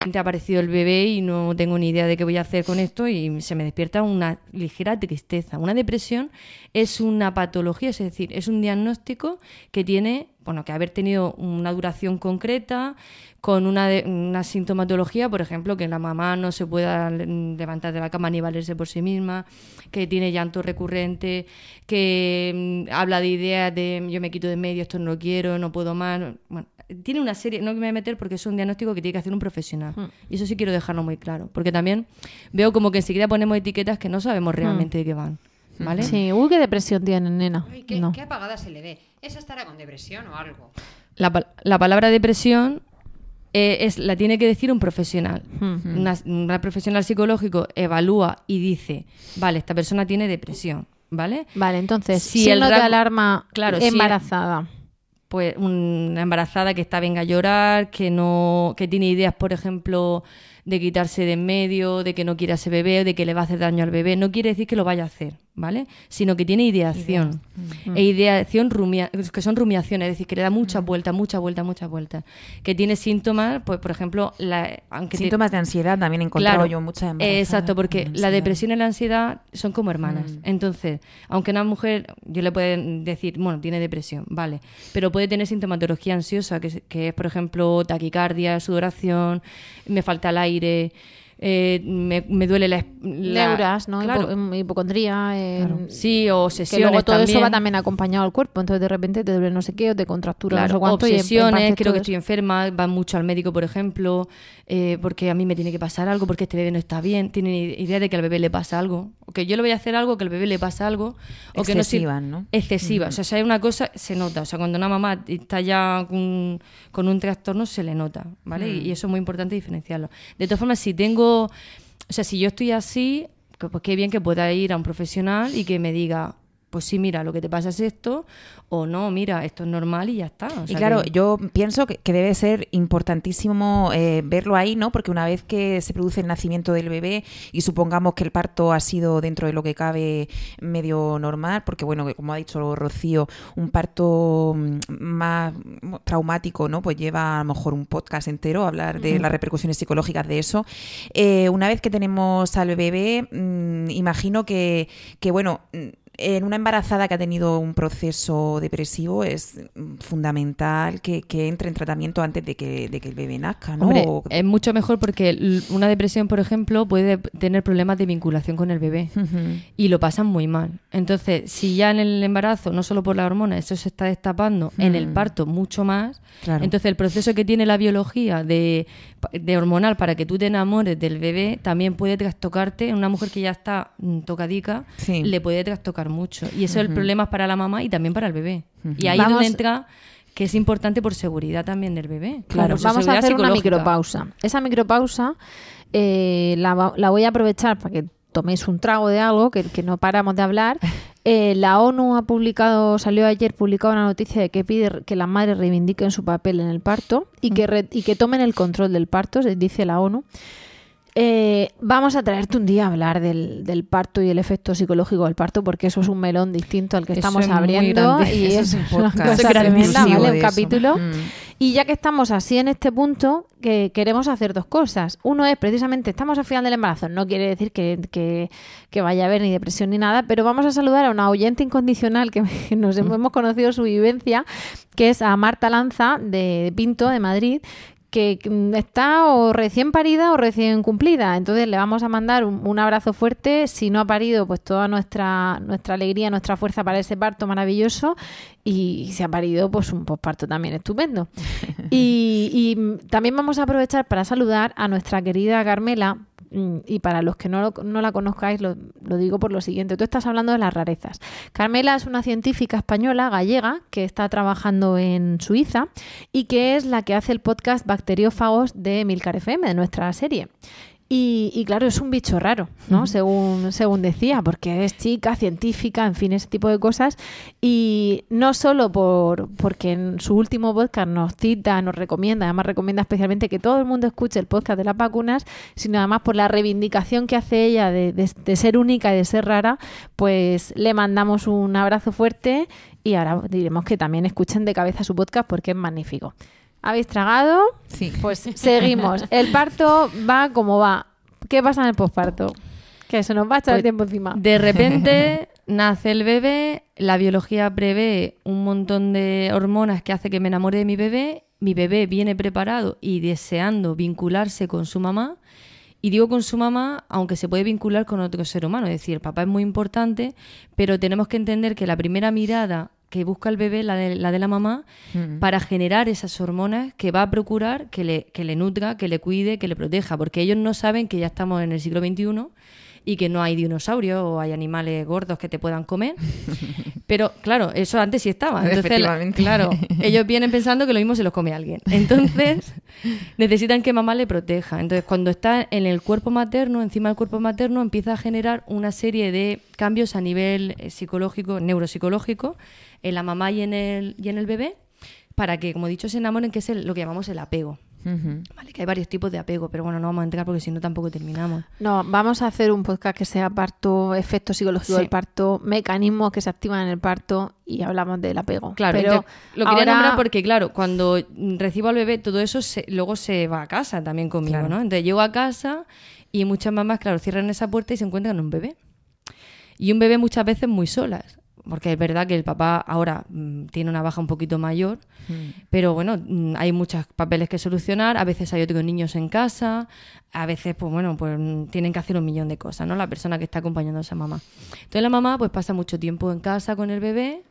B: Ha aparecido el bebé y no tengo ni idea de qué voy a hacer con esto y se me despierta una ligera tristeza. Una depresión es una patología, es decir, es un diagnóstico que tiene, bueno, que haber tenido una duración concreta, con una, de- una sintomatología, por ejemplo, que la mamá no se pueda le- levantar de la cama ni valerse por sí misma, que tiene llanto recurrente, que mm, habla de ideas de yo me quito de medio, esto no lo quiero, no puedo más. Bueno, tiene una serie, no me voy a meter porque es un diagnóstico que tiene que hacer un profesional.
A: Hmm.
B: Y eso sí quiero dejarlo muy claro, porque también veo como que enseguida ponemos etiquetas que no sabemos realmente de qué van. ¿Vale?
A: Sí, uy, qué depresión tiene, nena.
D: ¿qué,
A: no.
D: qué apagada se le ve? ¿Esa estará con depresión o algo?
B: La, la palabra depresión eh, es, la tiene que decir un profesional.
A: Hmm.
B: Una, una profesional psicológico evalúa y dice, vale, esta persona tiene depresión, ¿vale?
A: Vale, entonces,
B: Si
A: si
B: el
A: no te alarma
B: Claro, si-
A: embarazada.
B: Pues una embarazada que está venga a llorar, que no, que tiene ideas, por ejemplo, de quitarse de en medio, de que no quiere a ese bebé, de que le va a hacer daño al bebé, no quiere decir que lo vaya a hacer, ¿vale? Sino que tiene ideación. E ideación rumia- que son rumiaciones, es decir, que le da muchas vueltas, muchas vueltas, muchas vueltas. Que tiene síntomas, pues por ejemplo, la, aunque te-
G: Síntomas de ansiedad también he encontrado
B: Claro,
G: yo muchas
B: eh, Exacto, porque la depresión y la ansiedad son como hermanas.
G: Mm.
B: Entonces, aunque una mujer, yo le puedo decir, bueno, tiene depresión, vale, pero puede tener sintomatología ansiosa, que que es, por ejemplo, taquicardia, sudoración, me falta el aire, eh, me, me duele la... la-
A: Neuras, ¿no?
B: Claro.
A: Hipo- hipocondría. eh,
B: Sí, o
A: Que
B: sesiones
A: luego todo eso va también acompañado al cuerpo. Entonces, de repente te duele no sé qué, o te contractura
B: Claro,
A: no sé cuánto. y en- en
B: obsesiones, creo que estoy enferma, van mucho al médico, por ejemplo, eh, porque a mí me tiene que pasar algo, porque este bebé no está bien, tienen idea de que al bebé le pasa algo, o que yo le voy a hacer algo, que al bebé le pasa algo, o que no sé-
G: Excesivas, ¿no?
B: Excesivas, o sea, si hay una cosa, se nota, o sea, cuando una mamá está ya con, con un trastorno, se le nota, ¿vale? Y, y eso es muy importante diferenciarlo. De todas formas, si tengo, o sea, si yo estoy así, pues qué bien que pueda ir a un profesional y que me diga, pues sí, mira, lo que te pasa es esto, o no, mira, esto es normal y ya está. o
G: Y claro,
B: que-
G: yo pienso que, que debe ser importantísimo eh, verlo ahí, ¿no? Porque una vez que se produce el nacimiento del bebé y supongamos que el parto ha sido dentro de lo que cabe medio normal, porque bueno, como ha dicho Rocío, un parto mm, más traumático, ¿no? Pues lleva a lo mejor un podcast entero a hablar de las repercusiones psicológicas de eso. Eh, una vez que tenemos al bebé, mm, imagino que, que bueno, mm, en una embarazada que ha tenido un proceso depresivo es fundamental que, que entre en tratamiento antes de que, de que el bebé nazca, ¿no?
B: Hombre,
G: O-
B: es mucho mejor porque una depresión, por ejemplo, puede tener problemas de vinculación con el bebé y lo pasan muy mal. Entonces, si ya en el embarazo, no solo por la hormona, eso se está destapando, en el
G: Mm.
B: parto mucho más,
G: Claro.
B: entonces el proceso que tiene la biología de, de hormonal para que tú te enamores del bebé también puede trastocarte. En una mujer que ya está mm, tocadica,
G: Sí.
B: le puede trastocar mucho. Y eso es el problema para la mamá y también para el bebé. Y ahí
A: Vamos-
B: es donde entra que es importante por seguridad también del bebé.
A: Claro, vamos a hacer una micropausa. Esa micropausa eh, la, va- la voy a aprovechar para que toméis un trago de algo, que, que no paramos de hablar. Eh, la ONU ha publicado, salió ayer publicada una noticia de que pide que las madres reivindiquen su papel en el parto y que, re- y que tomen el control del parto, se dice la ONU. Eh, vamos a traerte un día a hablar del, del parto y el efecto psicológico del parto, porque eso es un melón distinto al que
B: Eso
A: estamos
B: es
A: abriendo. Y
G: Eso
A: es
G: es un
A: una
G: podcast
A: cosa tremenda,
G: exclusivo
A: ¿vale? Un capítulo.
G: Mm.
A: Y ya que estamos así en este punto, que queremos hacer dos cosas. Uno es precisamente, estamos al final del embarazo. No quiere decir que, que- que vaya a haber ni depresión ni nada, pero vamos a saludar a una oyente incondicional que nos hemos, hemos conocido su vivencia, que es a Marta Lanza de Pinto, de Madrid que está o recién parida o recién cumplida. Entonces le vamos a mandar un, un abrazo fuerte. Si no ha parido, pues toda nuestra, nuestra alegría, nuestra fuerza para ese parto maravilloso. Y si ha parido, pues un posparto también estupendo. Y, y, también vamos a aprovechar para saludar a nuestra querida Carmela. Mm, Y para los que no, lo- no la conozcáis, lo, lo digo por lo siguiente. Tú estás hablando de las rarezas. Carmela es una científica española, gallega, que está trabajando en Suiza y que es la que hace el podcast Bacteriófagos de Milcar FM, de nuestra serie. Y, y claro, es un bicho raro, ¿no? según, según decía, porque es chica, científica, en fin, ese tipo de cosas. Y no solo por porque en su último podcast nos cita, nos recomienda, además recomienda especialmente que todo el mundo escuche el podcast de las vacunas, sino además por la reivindicación que hace ella de, de- de ser única y de ser rara, pues le mandamos un abrazo fuerte y ahora diremos que también escuchen de cabeza su podcast porque es magnífico. ¿Habéis tragado?
G: Sí.
A: Pues seguimos. El parto va como va. ¿Qué pasa en el posparto? Que se nos va a echar el
B: Pues,
A: tiempo encima.
B: De repente nace el bebé, la biología prevé un montón de hormonas que hace que me enamore de mi bebé, mi bebé viene preparado y deseando vincularse con su mamá. Y digo con su mamá, aunque se puede vincular con otro ser humano, es decir, el papá es muy importante, pero tenemos que entender que la primera mirada que busca el bebé, la de la, de la mamá,
G: Mm.
B: para generar esas hormonas que va a procurar que le, que le nutra, que le cuide, que le proteja, porque ellos no saben que ya estamos en el siglo XXI y que no hay dinosaurios o hay animales gordos que te puedan comer. Pero claro, eso antes sí estaba. Entonces, claro, ellos vienen pensando que lo mismo se los come alguien. Entonces, necesitan que mamá le proteja. Entonces, cuando está en el cuerpo materno, encima del cuerpo materno, empieza a generar una serie de cambios a nivel eh, psicológico, neuropsicológico, en la mamá y en el, y en el bebé, para que, como he dicho, se enamoren, que es el- lo que llamamos el apego. Vale, que hay varios tipos de apego, pero bueno, no vamos a entrar porque si no tampoco terminamos.
A: No, vamos a hacer un podcast que sea parto, efecto psicológico
B: Sí.
A: del parto, mecanismos que se activan en el parto y hablamos del apego.
B: Claro,
A: pero
B: entonces, lo quería
A: ahora-
B: nombrar porque, claro, cuando recibo al bebé, todo eso se- luego se va a casa también conmigo,
G: Claro.
B: ¿no? Entonces llego a casa y muchas mamás, claro, cierran esa puerta y se encuentran un bebé. Y un bebé muchas veces muy solas. Porque es verdad que el papá ahora mm, tiene una baja un poquito mayor, pero bueno, mm, hay muchos papeles que solucionar, a veces hay otros niños en casa, a veces, pues bueno, pues mm, tienen que hacer un millón de cosas, ¿no? La persona que está acompañando a esa mamá. Entonces la mamá pues pasa mucho tiempo en casa con el bebé.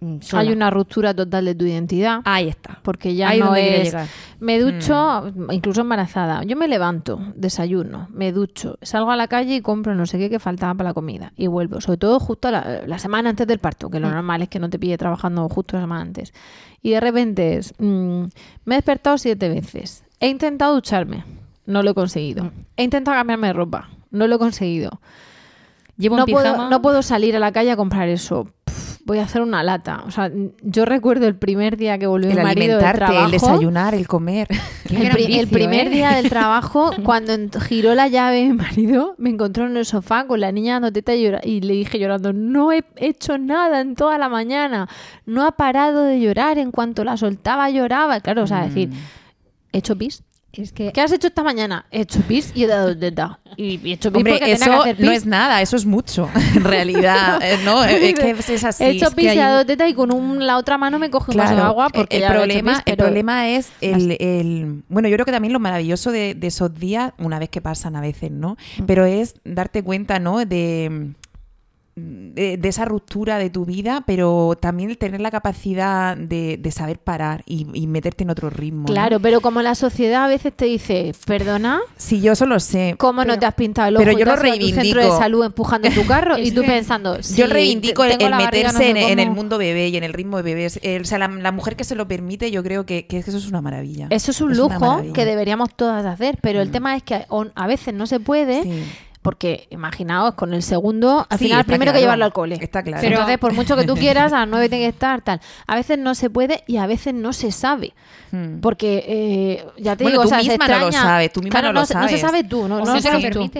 B: Mm, sola.
A: hay una ruptura total de tu identidad.
B: Ahí está.
A: Porque ya
B: Ahí
A: no es. Me ducho, incluso embarazada. Yo me levanto, desayuno, me ducho, salgo a la calle y compro no sé qué que faltaba para la comida. Y vuelvo. Sobre todo justo la, la semana antes del parto, que lo normal es que no te pille trabajando justo la semana antes. Y de repente es. mm, me he despertado siete veces. He intentado ducharme. No lo he conseguido. He intentado cambiarme de ropa. No lo he conseguido.
B: Llevo
A: no
B: en
A: puedo,
B: pijama.
A: no puedo salir a la calle a comprar eso. Voy a hacer una lata. O sea, yo recuerdo el primer día que volvió
G: El
A: mi marido del trabajo.
G: el desayunar, el comer.
A: El,
D: vicio,
A: primer
D: ¿eh?
A: día del trabajo, cuando giró la llave mi marido, me encontró en el sofá con la niña dando teta y, le dije llorando, no he hecho nada en toda la mañana, no ha parado de llorar, en cuanto la soltaba lloraba. Claro, o sea, decir, he hecho pis.
D: Es que
A: ¿Qué has hecho esta mañana? He hecho pis y he dado teta. Y he hecho pis
G: Hombre,
A: porque tenía
G: eso
A: que hacer
G: no
A: pis.
G: es nada, eso es mucho, en realidad. Eh, no, eh, es que es así.
A: He hecho pis y he dado teta y con un- la otra mano me coge un vaso de agua porque
G: el
A: ya he
G: problema, el problema es el, el- bueno, yo creo que también lo maravilloso de, de esos días, una vez que pasan a veces, ¿no?
A: Mm.
G: Pero es darte cuenta, ¿no? De, de, de esa ruptura de tu vida, pero también el tener la capacidad de, de saber parar y, y meterte en otro ritmo. ¿no?
A: Claro, pero como la sociedad a veces te dice, perdona,
G: Sí, yo eso lo sé.
A: ¿cómo no te has pintado el ojo?
G: pero yo lo
A: a tu centro de
G: reivindico.
A: salud empujando tu carro y tú pensando,
G: yo reivindico el, el meterse
A: no sé
G: en, en el mundo bebé y en el ritmo de bebés. El- o sea, la, la mujer que se lo permite, yo creo que, que eso es una maravilla.
A: Eso es un lujo que deberíamos todas hacer, pero el
G: Mm.
A: tema es que o- a veces no se pude
G: Sí.
A: Porque imaginaos, con el segundo, al
G: Sí,
A: final primero que
G: claro.
A: llevarlo al cole.
G: Está claro.
A: Pero entonces, por mucho que tú quieras, a las 9 tiene que estar, tal. A veces no se puede y a veces no se sabe.
G: Hmm.
A: Porque, eh, ya te
G: Bueno,
A: digo,
G: tú
A: o sea, se
G: misma no lo
A: extraña.
G: sabes, tú misma
A: Claro,
G: no lo
A: se- No se sabe tú, no,
D: O
A: no
D: no
A: lo
D: te lo
A: sabes tú.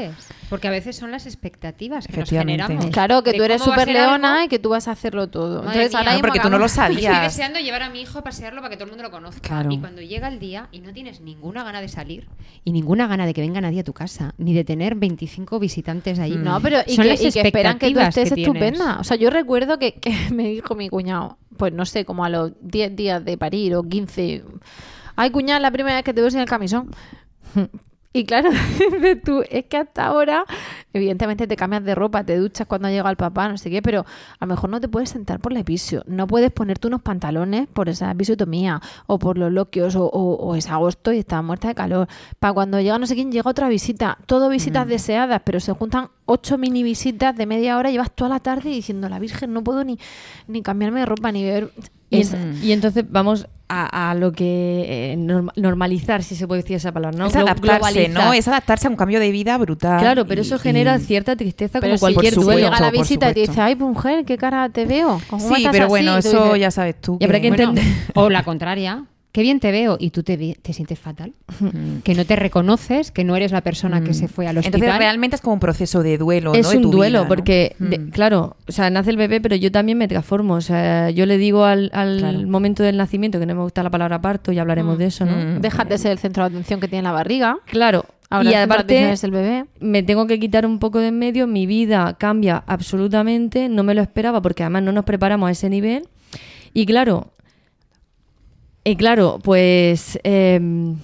D: Porque a veces son las expectativas que nos
G: Efectivamente.
D: generamos.
A: Claro, que tú eres súper leona y que tú vas a hacerlo todo.
D: Madre
A: Entonces,
D: mía.
A: ahora
G: No, porque tú no lo
A: acabamos-
D: Estoy
G: sabías.
D: deseando llevar a mi hijo a pasearlo para que todo el mundo lo conozca.
G: Claro.
D: Y cuando llega el día y no tienes ninguna gana de salir y ninguna gana de que venga nadie a tu casa, ni de tener 25 visitantes ahí.
A: No, pero y
D: Son
A: que,
D: las
A: y que esperan que tú
D: expectativas
A: estés
D: que tienes.
A: estupenda. O sea, yo recuerdo que, que me dijo mi cuñado, pues no sé, como a los 10 días de parir o 15. Ay, cuñada, la primera vez que te veo sin el camisón. Y claro, dices tú, es que hasta ahora, evidentemente te cambias de ropa, te duchas cuando llega el papá, no sé qué, pero a lo mejor no te puedes sentar por la episio, no puedes ponerte unos pantalones por esa episiotomía o por los loquios o, o- o es agosto y estás muerta de calor. Para cuando llega no sé quién, llega otra visita, todo visitas deseadas, pero se juntan ocho mini visitas de media hora, llevas toda la tarde diciendo, la Virgen, no puedo ni, ni cambiarme de ropa, ni beber...
B: Y,
A: Es-
B: en- y entonces vamos a, a lo que eh, norma- normalizar, si se puede decir esa palabra, ¿no?
G: Es adaptarse,
B: globalizar.
G: ¿no? Es adaptarse a un cambio de vida brutal.
B: Claro, pero
G: y-
B: eso
G: y-
B: genera cierta tristeza
A: Pero
B: como
A: si
B: cualquier
G: por
B: duelo.
A: llega la visita y te dice, ay, mujer, qué cara te veo. ¿Cómo
G: Sí,
A: estás
G: pero
A: así?".
G: bueno, eso
A: dices,
G: ya sabes tú.
B: Y habrá que
D: Bueno,
B: entender.
D: o la contraria. Qué bien te veo y tú te, te sientes fatal. que no te reconoces, que no eres la persona que se fue al hospital.
G: Entonces realmente es como un proceso de duelo, ¿no?
B: Es
G: de
B: un
G: tu
B: duelo,
G: vida, ¿no?
B: porque, de-
G: Mm.
B: claro, o sea, nace el bebé, pero yo también me transformo. O sea, yo le digo al, al
G: Claro.
B: momento del nacimiento, que no me gusta la palabra parto, ya hablaremos de eso, ¿no?
G: Mm.
A: De ser el centro de atención que tiene la barriga.
B: Claro.
A: Ahora
B: y aparte,
A: es el bebé.
B: me tengo que quitar un poco de en medio, mi vida cambia absolutamente, no me lo esperaba porque además no nos preparamos a ese nivel. Y claro, y claro, pues em,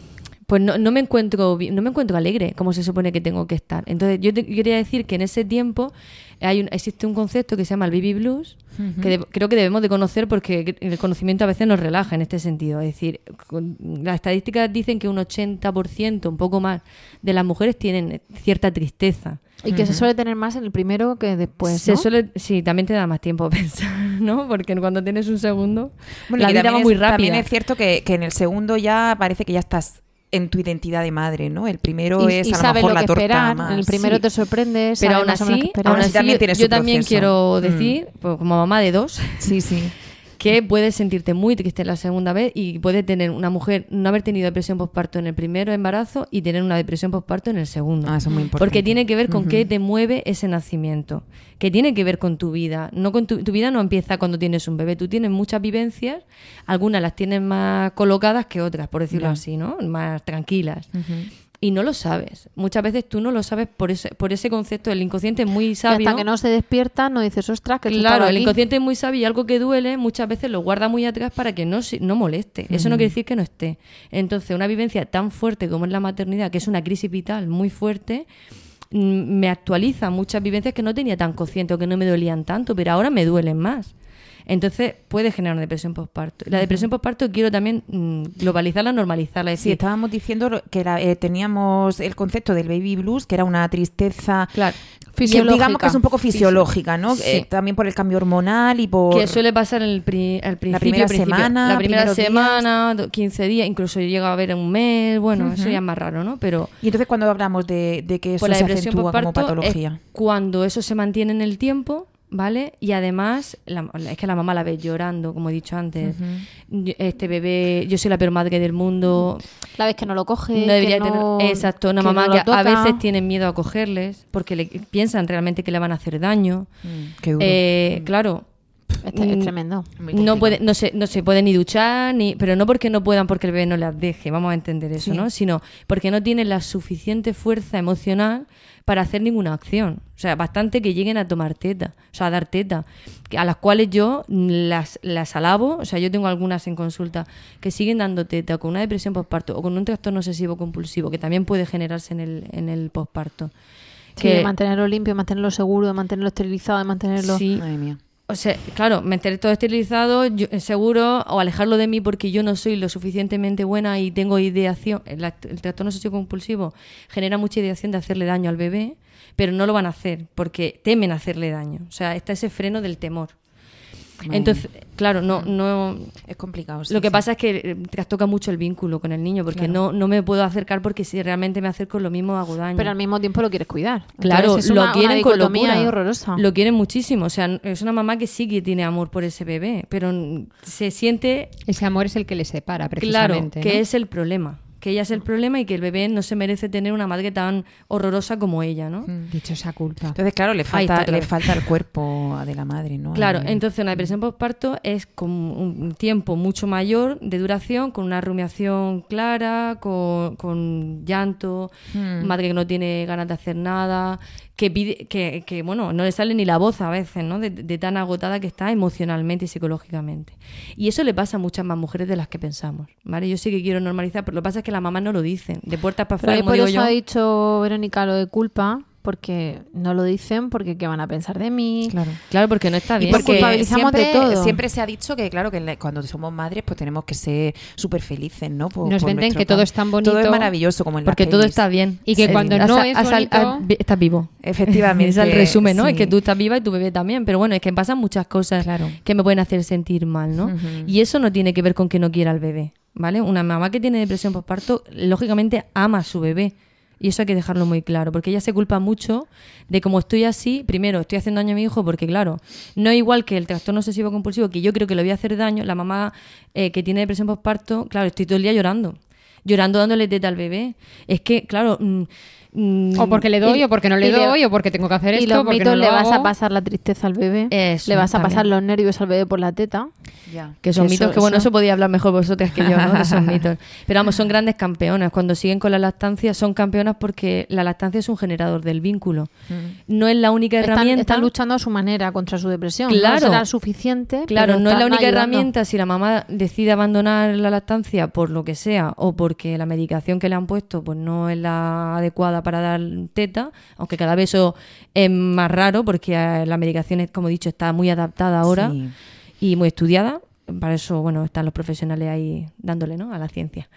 B: pues no, no me encuentro no me encuentro alegre como se supone que tengo que estar. Entonces, yo te quería decir que en ese tiempo hay un- existe un concepto que se llama el baby blues, que de- creo que debemos de conocer porque el conocimiento a veces nos relaja en este sentido. Es decir, con- las estadísticas dicen que un 80%, un poco más, de las mujeres tienen cierta tristeza.
A: Y que se suele tener más en el primero que después.
B: se
A: ¿no?
B: suele, sí, también te da más tiempo a pensar, ¿no? Porque cuando tienes un segundo,
G: Bueno, y
B: la vida va
G: es-
B: muy rápida.
G: También es cierto que, que en el segundo ya parece que ya estás en tu identidad de madre, ¿no? El primero
A: y,
G: es
A: y
G: a lo mejor
A: lo
G: la
A: que
G: torta
A: esperar.
G: más.
A: El primero
G: Sí.
A: te sorprende.
B: Pero aún así,
A: qué esperar.
B: aún
G: Así
B: así,
G: también
B: yo
G: su
B: también
G: proceso.
B: quiero
G: Mm.
B: decir, pues, como mamá de dos,
G: Sí, sí.
B: que puedes sentirte muy triste la segunda vez y puede tener una mujer no haber tenido depresión postparto en el primero embarazo y tener una depresión postparto en el segundo.
G: Ah, eso es muy importante.
B: Porque tiene que ver con qué te mueve ese nacimiento, que tiene que ver con tu vida. No con tu, tu vida no empieza cuando tienes un bebé, tú tienes muchas vivencias, algunas las tienes más colocadas que otras, por decirlo así, ¿no? Más tranquilas. Y no lo sabes. Muchas veces tú no lo sabes por ese, por ese concepto. El inconsciente es muy
A: Y
B: sabio.
A: hasta que no se despierta, no dices, ostras, que
B: Claro, el
A: aquí".
B: inconsciente es muy sabio y algo que duele muchas veces lo guarda muy atrás para que no, se- no moleste. Eso no quiere decir que no esté. Entonces, una vivencia tan fuerte como es la maternidad, que es una crisis vital muy fuerte, mm, me actualiza muchas vivencias que no tenía tan consciente o que no me dolían tanto, pero ahora me duelen más. Entonces puede generar una depresión postparto. La depresión postparto quiero también mm, globalizarla, normalizarla. Es
G: Sí,
B: decir,
G: estábamos diciendo que era- eh, teníamos el concepto del baby blues, que era una tristeza
B: claro,
A: Fisiológica.
G: digamos que es un poco fisiológica, ¿no?
B: Sí.
G: Eh, también por el cambio hormonal y por...
B: que suele pasar en el, pri- al principio,
G: primera
B: principio.
G: semana,
B: la primera
G: días.
B: semana, do- 15 días, incluso llega a ver un mes, bueno, eso ya es más raro, ¿no? Pero
G: Y entonces cuando hablamos de, de que eso
B: pues la
G: se acentúa como patología.
B: es cuando eso se mantiene en el tiempo, ¿vale? Y además, la- es que la mamá la ves llorando, como he dicho antes. Este bebé, yo soy la peor madre del mundo.
A: La vez que no lo coge.
B: No debería
A: que no-
B: tener. Exacto, una
A: que
B: mamá
A: no
B: que a veces tienen miedo a cogerles porque le, piensan realmente que le van a hacer daño.
G: Mm, qué duro.
B: Eh, Claro.
A: Este es
B: Mm,
A: tremendo.
B: No, puede, no, se, no se puede ni duchar, ni, pero no porque no puedan porque el bebé no las deje, vamos a entender eso,
G: Sí.
B: ¿no? Sino porque no tienen la suficiente fuerza emocional para hacer ninguna acción. O sea, bastante que lleguen a tomar teta, o sea, a dar teta, que- a las cuales yo las, las alabo, o sea, yo tengo algunas en consulta que siguen dando teta con una depresión postparto o con un trastorno obsesivo compulsivo que también puede generarse en el, en el postparto.
A: Sí, de mantenerlo limpio, de mantenerlo seguro, de mantenerlo esterilizado, de mantenerlo...
B: Sí.
G: Madre mía.
B: O sea, claro, mantener todo esterilizado, yo, eh, seguro, o alejarlo de mí porque yo no soy lo suficientemente buena y tengo ideación. El, el trastorno obsesivo compulsivo genera mucha ideación de hacerle daño al bebé, pero no lo van a hacer porque temen hacerle daño. O sea, está ese freno del temor. Entonces, claro, no, no.
G: Es complicado. sí,
B: Lo que
G: sí.
B: pasa es que eh, trastoca mucho el vínculo con el niño, porque
G: Claro.
B: no, no me puedo acercar porque si realmente me acerco lo mismo hago daño.
A: Pero al mismo tiempo lo quieres cuidar.
B: Claro,
A: Entonces es
B: lo
A: una- una
B: quieren con locura.
A: ahí horrorosa.
B: Lo quieren muchísimo. O sea, es una mamá que sí que tiene amor por ese bebé, pero se siente
D: Ese amor es el que le separa,
B: claro
D: precisamente.
B: que
D: ¿no?
B: es el problema. Que ella es el problema y que el bebé no se merece tener una madre tan horrorosa como ella, ¿no?
D: Dichosa culpa.
G: Entonces, claro, le falta, le falta el cuerpo de la madre, ¿no?
B: Claro, entonces una depresión postparto es con un tiempo mucho mayor de duración, con una rumiación clara, con, con llanto,
G: Hmm.
B: madre que no tiene ganas de hacer nada, que pide, que, que, bueno, no le sale ni la voz a veces, ¿no? De, de tan agotada que está emocionalmente y psicológicamente. Y eso le pasa a muchas más mujeres de las que pensamos, ¿vale? Yo sí que quiero normalizar, pero lo que pasa es que las mamás no lo dicen, de puertas para afuera, como
A: por
B: digo
A: eso
B: yo.
A: ha dicho Verónica lo de culpa, porque no lo dicen, porque qué van a pensar de mí.
G: Claro.
B: Claro, porque no está
G: Y
B: bien.
G: porque
A: culpabilizamos de
G: siempre,
A: todo.
G: siempre se ha dicho que, claro, que cuando somos madres, pues tenemos que ser súper felices, ¿no? Por-
D: Nos
G: por
D: venden que todo es tan bonito.
G: Todo es maravilloso, como en
B: Porque todo
G: pelis.
B: está bien.
D: Y que cuando no es bonito-
B: estás vivo.
G: Efectivamente.
B: es el resumen, ¿no?
G: sí.
B: Es que tú estás viva y tu bebé también. Pero bueno, es que pasan muchas cosas
G: Claro.
B: que me pueden hacer sentir mal, ¿no? Y eso no tiene que ver con que no quiera al bebé, ¿vale? Una mamá que tiene depresión postparto, lógicamente ama a su bebé. Y eso hay que dejarlo muy claro, porque ella se culpa mucho de cómo estoy así. Primero, estoy haciendo daño a mi hijo, porque claro, no es igual que el trastorno obsesivo compulsivo, que yo creo que le voy a hacer daño. La mamá eh, que tiene depresión postparto, claro, estoy todo el día llorando. Llorando dándole teta al bebé. Es que, claro. mm, mm,
D: O porque le doy,
A: Y-
D: o porque no le
A: y le-
D: doy, o porque tengo que hacer
A: y
D: esto,
A: los
D: porque
A: mitos
D: no lo
A: le vas
D: hago.
A: a pasar la tristeza al bebé,
B: Eso,
A: le vas a
B: también.
A: pasar los nervios al bebé por la teta.
G: Ya.
B: Que son
A: Eso-
B: mitos que, bueno,
A: eso-
B: eso podía hablar mejor vosotras que yo, ¿no? De esos mitos. Pero vamos, son grandes campeonas. Cuando siguen con la lactancia, son campeonas porque la lactancia es un generador del vínculo. No es la única
A: Están,
B: herramienta.
A: están luchando a su manera contra su depresión.
B: Claro.
A: No será suficiente.
B: Claro, no es la única
A: ayudando.
B: herramienta si la mamá decide abandonar la lactancia por lo que sea o porque la medicación que le han puesto pues no es la adecuada para dar teta, aunque cada vez eso es más raro porque eh, la medicación, es, como he dicho, está muy adaptada ahora
G: Sí.
B: y muy estudiada. Para eso, bueno, están los profesionales ahí dándole, ¿no? A la ciencia.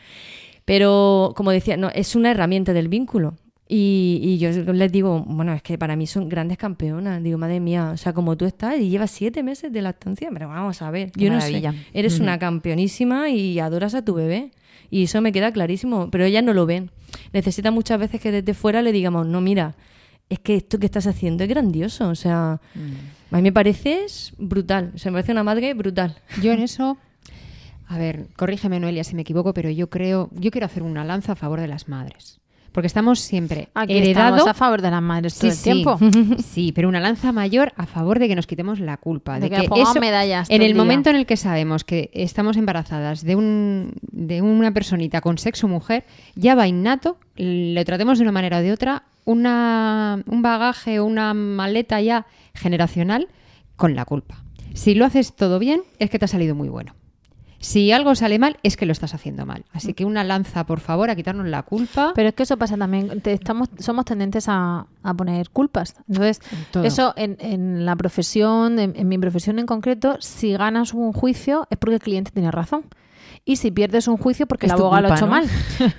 B: Pero, como decía, no, es una herramienta del vínculo. Y, y yo les digo, bueno, es que para mí son grandes campeonas. Digo, madre mía, o sea, como tú estás y llevas siete meses de lactancia, pero vamos a ver,
G: Qué
B: yo no
G: maravilla.
B: sé, eres una campeonísima y adoras a tu bebé. Y eso me queda clarísimo, pero ellas no lo ven. Necesitan muchas veces que desde fuera le digamos, no, mira, es que esto que estás haciendo es grandioso. O sea,
G: Mm.
B: a mí me parece brutal. O sea, me parece una madre brutal.
D: Yo en eso, a ver, corrígeme Noelia si me equivoco, pero yo creo, yo quiero hacer una lanza a favor de las madres. Porque estamos siempre
A: Aquí
D: heredado
A: estamos a favor de las madres todo
D: Sí,
A: el
D: sí.
A: tiempo.
D: Sí, pero una lanza mayor a favor de que nos quitemos la culpa.
A: De
D: De,
A: que
D: que, eso,
A: medallas
D: en
A: el
D: el
A: día.
D: momento en el que sabemos que estamos embarazadas de, un, de una personita con sexo mujer, ya va innato, lo tratemos de una manera o de otra, una, un bagaje o una maleta ya generacional con la culpa. Si lo haces todo bien, es que te ha salido muy bueno. Si algo sale mal, es que lo estás haciendo mal. Así que una lanza, por favor, a quitarnos la culpa.
A: Pero es que eso pasa también. te- estamos, somos tendentes a, a poner culpas. Entonces, eso en, en la profesión, en, en mi profesión en concreto, si ganas un juicio es porque el cliente tiene razón. Y si pierdes un juicio porque
G: tu
A: abogado lo ha hecho
G: ¿no?
A: mal.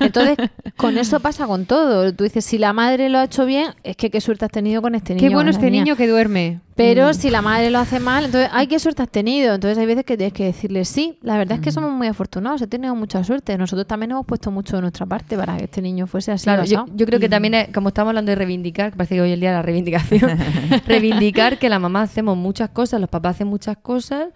A: Entonces, con eso pasa con todo. Tú dices, si la madre lo ha hecho bien, es que qué suerte has tenido con este niño.
D: Qué bueno este niño que duerme.
A: Pero
D: Mm.
A: si la madre lo hace mal, entonces, ay, qué suerte has tenido. Entonces hay veces que tienes que decirle sí. La verdad es
B: Mm.
A: que somos muy afortunados, he tenido mucha suerte. Nosotros también hemos puesto mucho de nuestra parte para que este niño fuese así.
B: Claro, yo, creo que también, es- como estamos hablando de reivindicar, que parece que hoy es el día de la reivindicación, reivindicar que la mamá hacemos muchas cosas, los papás hacen muchas cosas,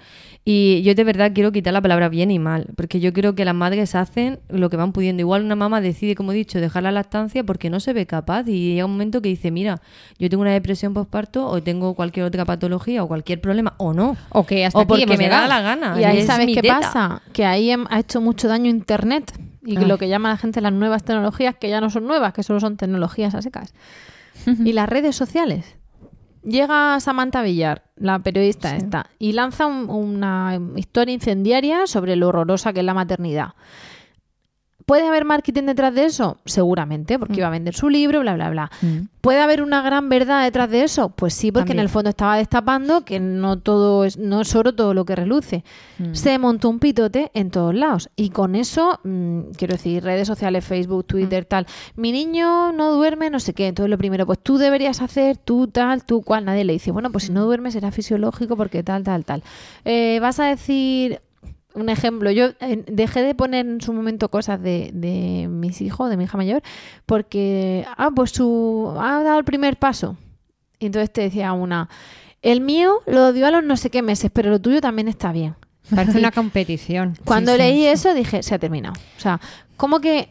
B: y yo de verdad quiero quitar la palabra bien y mal, porque yo creo que las madres hacen lo que van pudiendo. Igual una mamá decide, como he dicho, dejar la lactancia porque no se ve capaz, y llega un momento que dice, mira, yo tengo una depresión postparto, o tengo cualquier otra patología, o cualquier problema, o no.
D: O que hasta
B: o
D: aquí
B: porque
D: hemos
B: me da la gana.
A: Y ahí
B: es
A: sabes qué
B: teta.
A: pasa, que ahí hem- ha hecho mucho daño Internet y
B: Ay.
A: lo que llama la gente las nuevas tecnologías, que ya no son nuevas, que solo son tecnologías a secas. y las redes sociales. Llega Samantha Villar, la periodista esta, y lanza un- una historia incendiaria sobre lo horrorosa que es la maternidad. ¿Puede haber marketing detrás de eso? Seguramente, porque iba a vender su libro, bla, bla, bla. ¿Puede haber una gran verdad detrás de eso? Pues sí, porque en el fondo estaba destapando que no todo es, no es oro todo lo que reluce. Se montó un pitote en todos lados. Y con eso, mm, quiero decir, redes sociales, Facebook, Twitter, tal. Mi niño no duerme, no sé qué. Entonces lo primero, pues tú deberías hacer, tú tal, tú cual. Nadie le dice, bueno, pues si no duermes será fisiológico porque tal, tal, tal. Eh, vas a decir, un ejemplo, yo eh, dejé de poner en su momento cosas de, de mis hijos, de mi hija mayor, porque, ah, pues su, ha dado el primer paso. Y entonces te decía una, el mío lo dio a los no sé qué meses, pero lo tuyo también está bien.
D: Parece una competición.
A: Cuando
D: Sí,
A: leí
D: sí.
A: eso dije, se ha terminado. O sea, como que...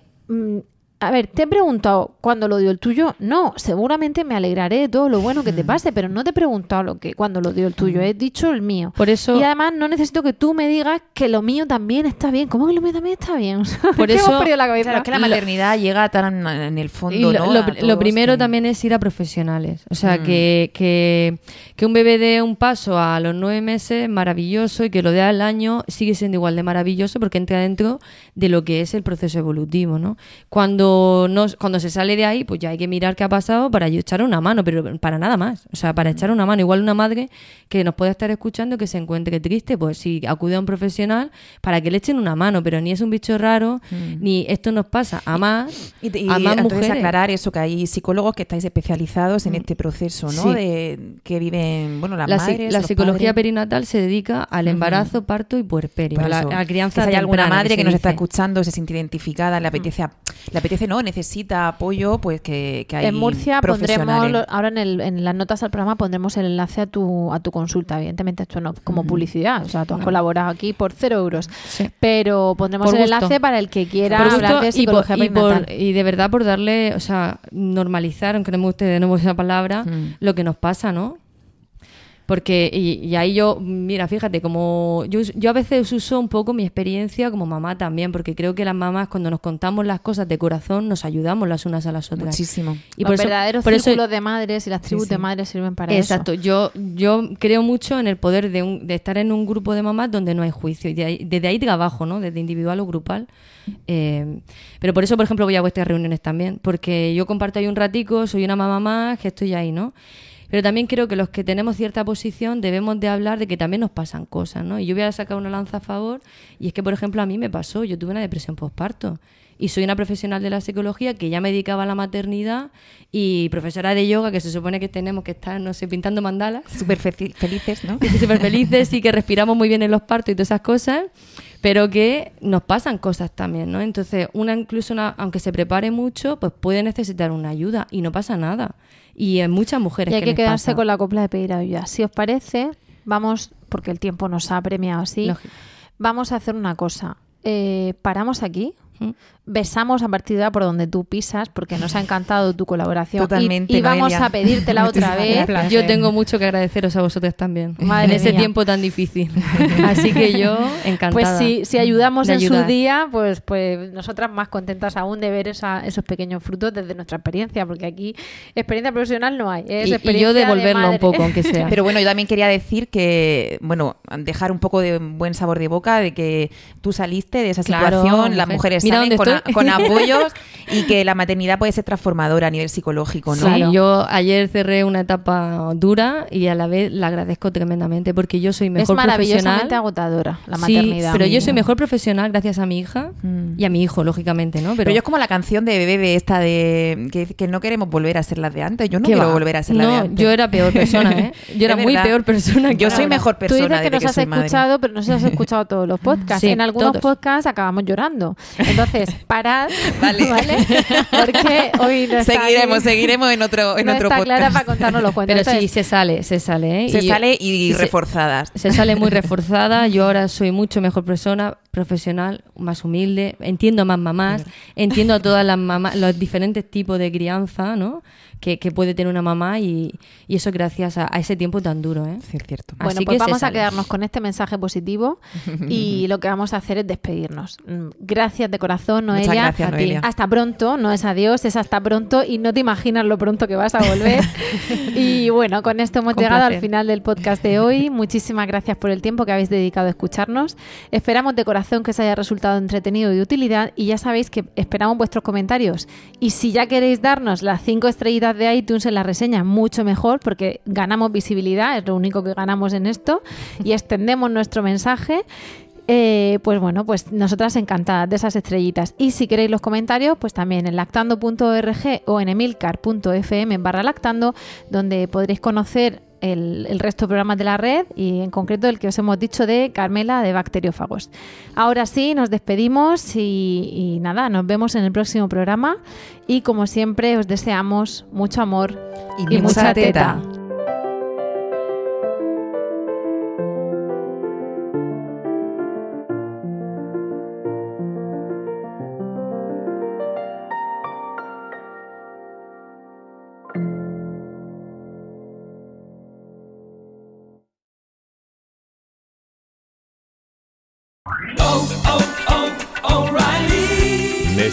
A: mm, a ver, te he preguntado cuándo lo dio el tuyo. No, seguramente me alegraré de todo lo bueno que te
D: Mm.
A: pase, pero no te he preguntado lo que cuándo lo dio el tuyo. He dicho el mío.
B: Por eso-
A: Y además no necesito que tú me digas que lo mío también está bien. ¿Cómo que lo mío también está bien?
B: Por
A: Que hemos
B: eso-
A: perdido la cabeza.
G: Claro, es que la
B: Lo-
G: maternidad llega tan en el fondo,
B: Y lo, lo- lo primero
G: que-
B: también es ir a profesionales. O sea,
G: Mm.
B: que, que, que un bebé dé un paso a los nueve meses, maravilloso, y que lo dé al año, sigue siendo igual de maravilloso porque entra dentro de lo que es el proceso evolutivo, ¿no? Cuando, no, cuando se sale de ahí, pues ya hay que mirar qué ha pasado para echar una mano, pero para nada más. O sea, para echar una mano. Igual una madre que nos puede estar escuchando que se encuentre triste, pues si acude a un profesional para que le echen una mano, pero ni es un bicho raro, ni esto nos pasa a más,
G: Y, y
B: a más
G: entonces
B: mujeres.
G: aclarar eso, que hay psicólogos que estáis especializados en este proceso, ¿no?
B: Sí.
G: De que viven, bueno, las
B: la,
G: madres,
B: la
G: los
B: psicología
G: padres.
B: perinatal se dedica al embarazo, parto y puerperio, a la, a crianza
G: Que si hay alguna madre que,
B: se
G: nos está escuchando, se siente identificada, le apetece, le apetece no, necesita apoyo, pues que, que hay
A: en Murcia pondremos, ahora en, el- en las notas al programa pondremos el enlace a tu, a tu consulta. Evidentemente esto no como publicidad, o sea, tú has colaborado aquí por cero euros. Pero pondremos el enlace para el que quiera hablar de
B: y, por-
A: psicología
B: y, por-
A: perinatal.
B: y de verdad por darle, o sea, normalizar, aunque no me guste de nuevo esa palabra,
G: Mm.
B: lo que nos pasa, ¿no? Porque, y, y ahí yo, mira, fíjate, como yo, yo a veces uso un poco mi experiencia como mamá también, porque creo que las mamás cuando nos contamos las cosas de corazón nos ayudamos las unas a las otras.
G: Muchísimo.
B: Y
A: Los
B: por eso,
A: verdaderos
B: por eso-
A: círculos de madres y las tribus
G: sí.
A: de madres sirven para
B: Exacto,
A: eso.
B: yo, yo creo mucho en el poder de, un- de estar en un grupo de mamás donde no hay juicio. Y de ahí- desde ahí trabajo, ¿no? Desde individual o grupal. Eh, pero por eso, por ejemplo, voy a vuestras reuniones también. Porque yo comparto ahí un ratico, soy una mamá más, que estoy ahí, ¿no? Pero también creo que los que tenemos cierta posición debemos de hablar de que también nos pasan cosas, ¿no? Y yo voy a sacar una lanza a favor. Y es que, por ejemplo, a mí me pasó. Yo tuve una depresión postparto. Y soy una profesional de la psicología que ya me dedicaba a la maternidad y profesora de yoga, que se supone que tenemos que estar, no sé, pintando mandalas.
G: Súper fe- felices, ¿no?
B: súper felices y que respiramos muy bien en los partos y todas esas cosas, pero que nos pasan cosas también, ¿no? Entonces, una incluso, una- aunque se prepare mucho, pues puede necesitar una ayuda y no pasa nada. Y en muchas mujeres
A: Y hay que
B: les
A: quedarse
B: pasa.
A: con la copla de pedir ayuda. Si os parece, vamos, porque el tiempo nos ha premiado así,
B: Lógico.
A: vamos a hacer una cosa. Eh, paramos aquí.
B: ¿Mm?
A: Besamos a partir de ahora por donde tú pisas, porque nos ha encantado tu colaboración. Y-
G: Totalmente,
A: y, vamos
G: Noelia.
A: a pedírtela otra vez.
B: Yo tengo mucho que agradeceros a vosotros también
A: Madre
B: en ese
A: mía.
B: tiempo tan difícil. Así que yo encantada.
A: Pues si, si ayudamos
B: de
A: en su día, pues, pues nosotras más contentas aún de ver esa- esos pequeños frutos desde nuestra experiencia, porque aquí experiencia profesional no hay. Es
B: Y- y
A: experiencia
B: yo
A: de
B: devolverlo un poco, aunque sea.
G: Pero bueno, yo también quería decir que, bueno, dejar un poco de buen sabor de boca de que tú saliste de esa
B: Claro,
G: situación, las
B: mujer.
G: mujeres
B: Mira
G: salen con, a- con apoyos y que la maternidad puede ser transformadora a nivel psicológico, ¿no?
B: Sí, yo ayer cerré una etapa dura y a la vez la agradezco tremendamente porque yo soy
A: Es
B: mejor
A: maravillosamente
B: profesional.
A: agotadora la
B: Sí,
A: maternidad.
B: pero yo soy mejor profesional gracias a mi hija
G: Mm.
B: y a mi hijo, lógicamente, ¿no?
G: Pero, yo es como la canción de Bebe esta de que, que no queremos volver a ser las de antes. Yo no
B: ¿Qué
G: quiero
B: va?
G: volver a ser la
B: No,
G: de antes.
B: yo era peor persona, ¿eh? Yo era muy peor persona que
G: Yo soy
B: ahora.
G: mejor
A: Tú
G: persona
A: dices que nos
G: que
A: has
G: madre.
A: escuchado, pero no sé si has escuchado todos los podcasts.
B: Sí,
A: en algunos
B: todos.
A: podcasts acabamos llorando. Entonces, parad,
G: Vale.
A: ¿vale? Porque hoy no está
G: Seguiremos,
A: aquí-
G: seguiremos en otro, en
A: no
G: otro
A: está
G: podcast.
A: Clara para contarnos los cuentos.
B: Pero sí, se sale, se sale, ¿eh?
G: Se
B: Y-
G: sale y,
B: se-
G: reforzadas.
B: Se sale muy reforzada. Yo ahora soy mucho mejor persona, profesional, más humilde. Entiendo a más mamás, entiendo a todas las mamás, los diferentes tipos de crianza, ¿no? Que, que puede tener una mamá y, y eso gracias a, a ese tiempo tan duro. ¿eh?
G: Sí, es cierto.
A: Bueno,
B: Así
A: pues
B: que
A: vamos a quedarnos con este mensaje positivo y lo que vamos a hacer es despedirnos. Mm, Gracias de corazón,
G: Muchas
A: Noelia.
G: gracias,
A: A ti.
G: Noelia.
A: Hasta pronto, no es adiós, es hasta pronto y no te imaginas lo pronto que vas a volver. y bueno, con esto hemos
G: Con
A: llegado al
G: placer.
A: final del podcast de hoy. Muchísimas gracias por el tiempo que habéis dedicado a escucharnos. Esperamos de corazón que os haya resultado entretenido y de utilidad y ya sabéis que esperamos vuestros comentarios. Y si ya queréis darnos las cinco estrellitas de iTunes en la reseña, mucho mejor porque ganamos visibilidad, es lo único que ganamos en esto y extendemos nuestro mensaje. Eh, pues bueno, pues nosotras encantadas de esas estrellitas. Y si queréis los comentarios, pues también en lactando.org o en emilcar.fm barra lactando, donde podréis conocer el, el resto de programas de la red y en concreto el que os hemos dicho de Carmela de Bacteriófagos. Ahora sí, nos despedimos y, y nada, nos vemos en el próximo programa y como siempre os deseamos mucho amor
G: Y mucha teta.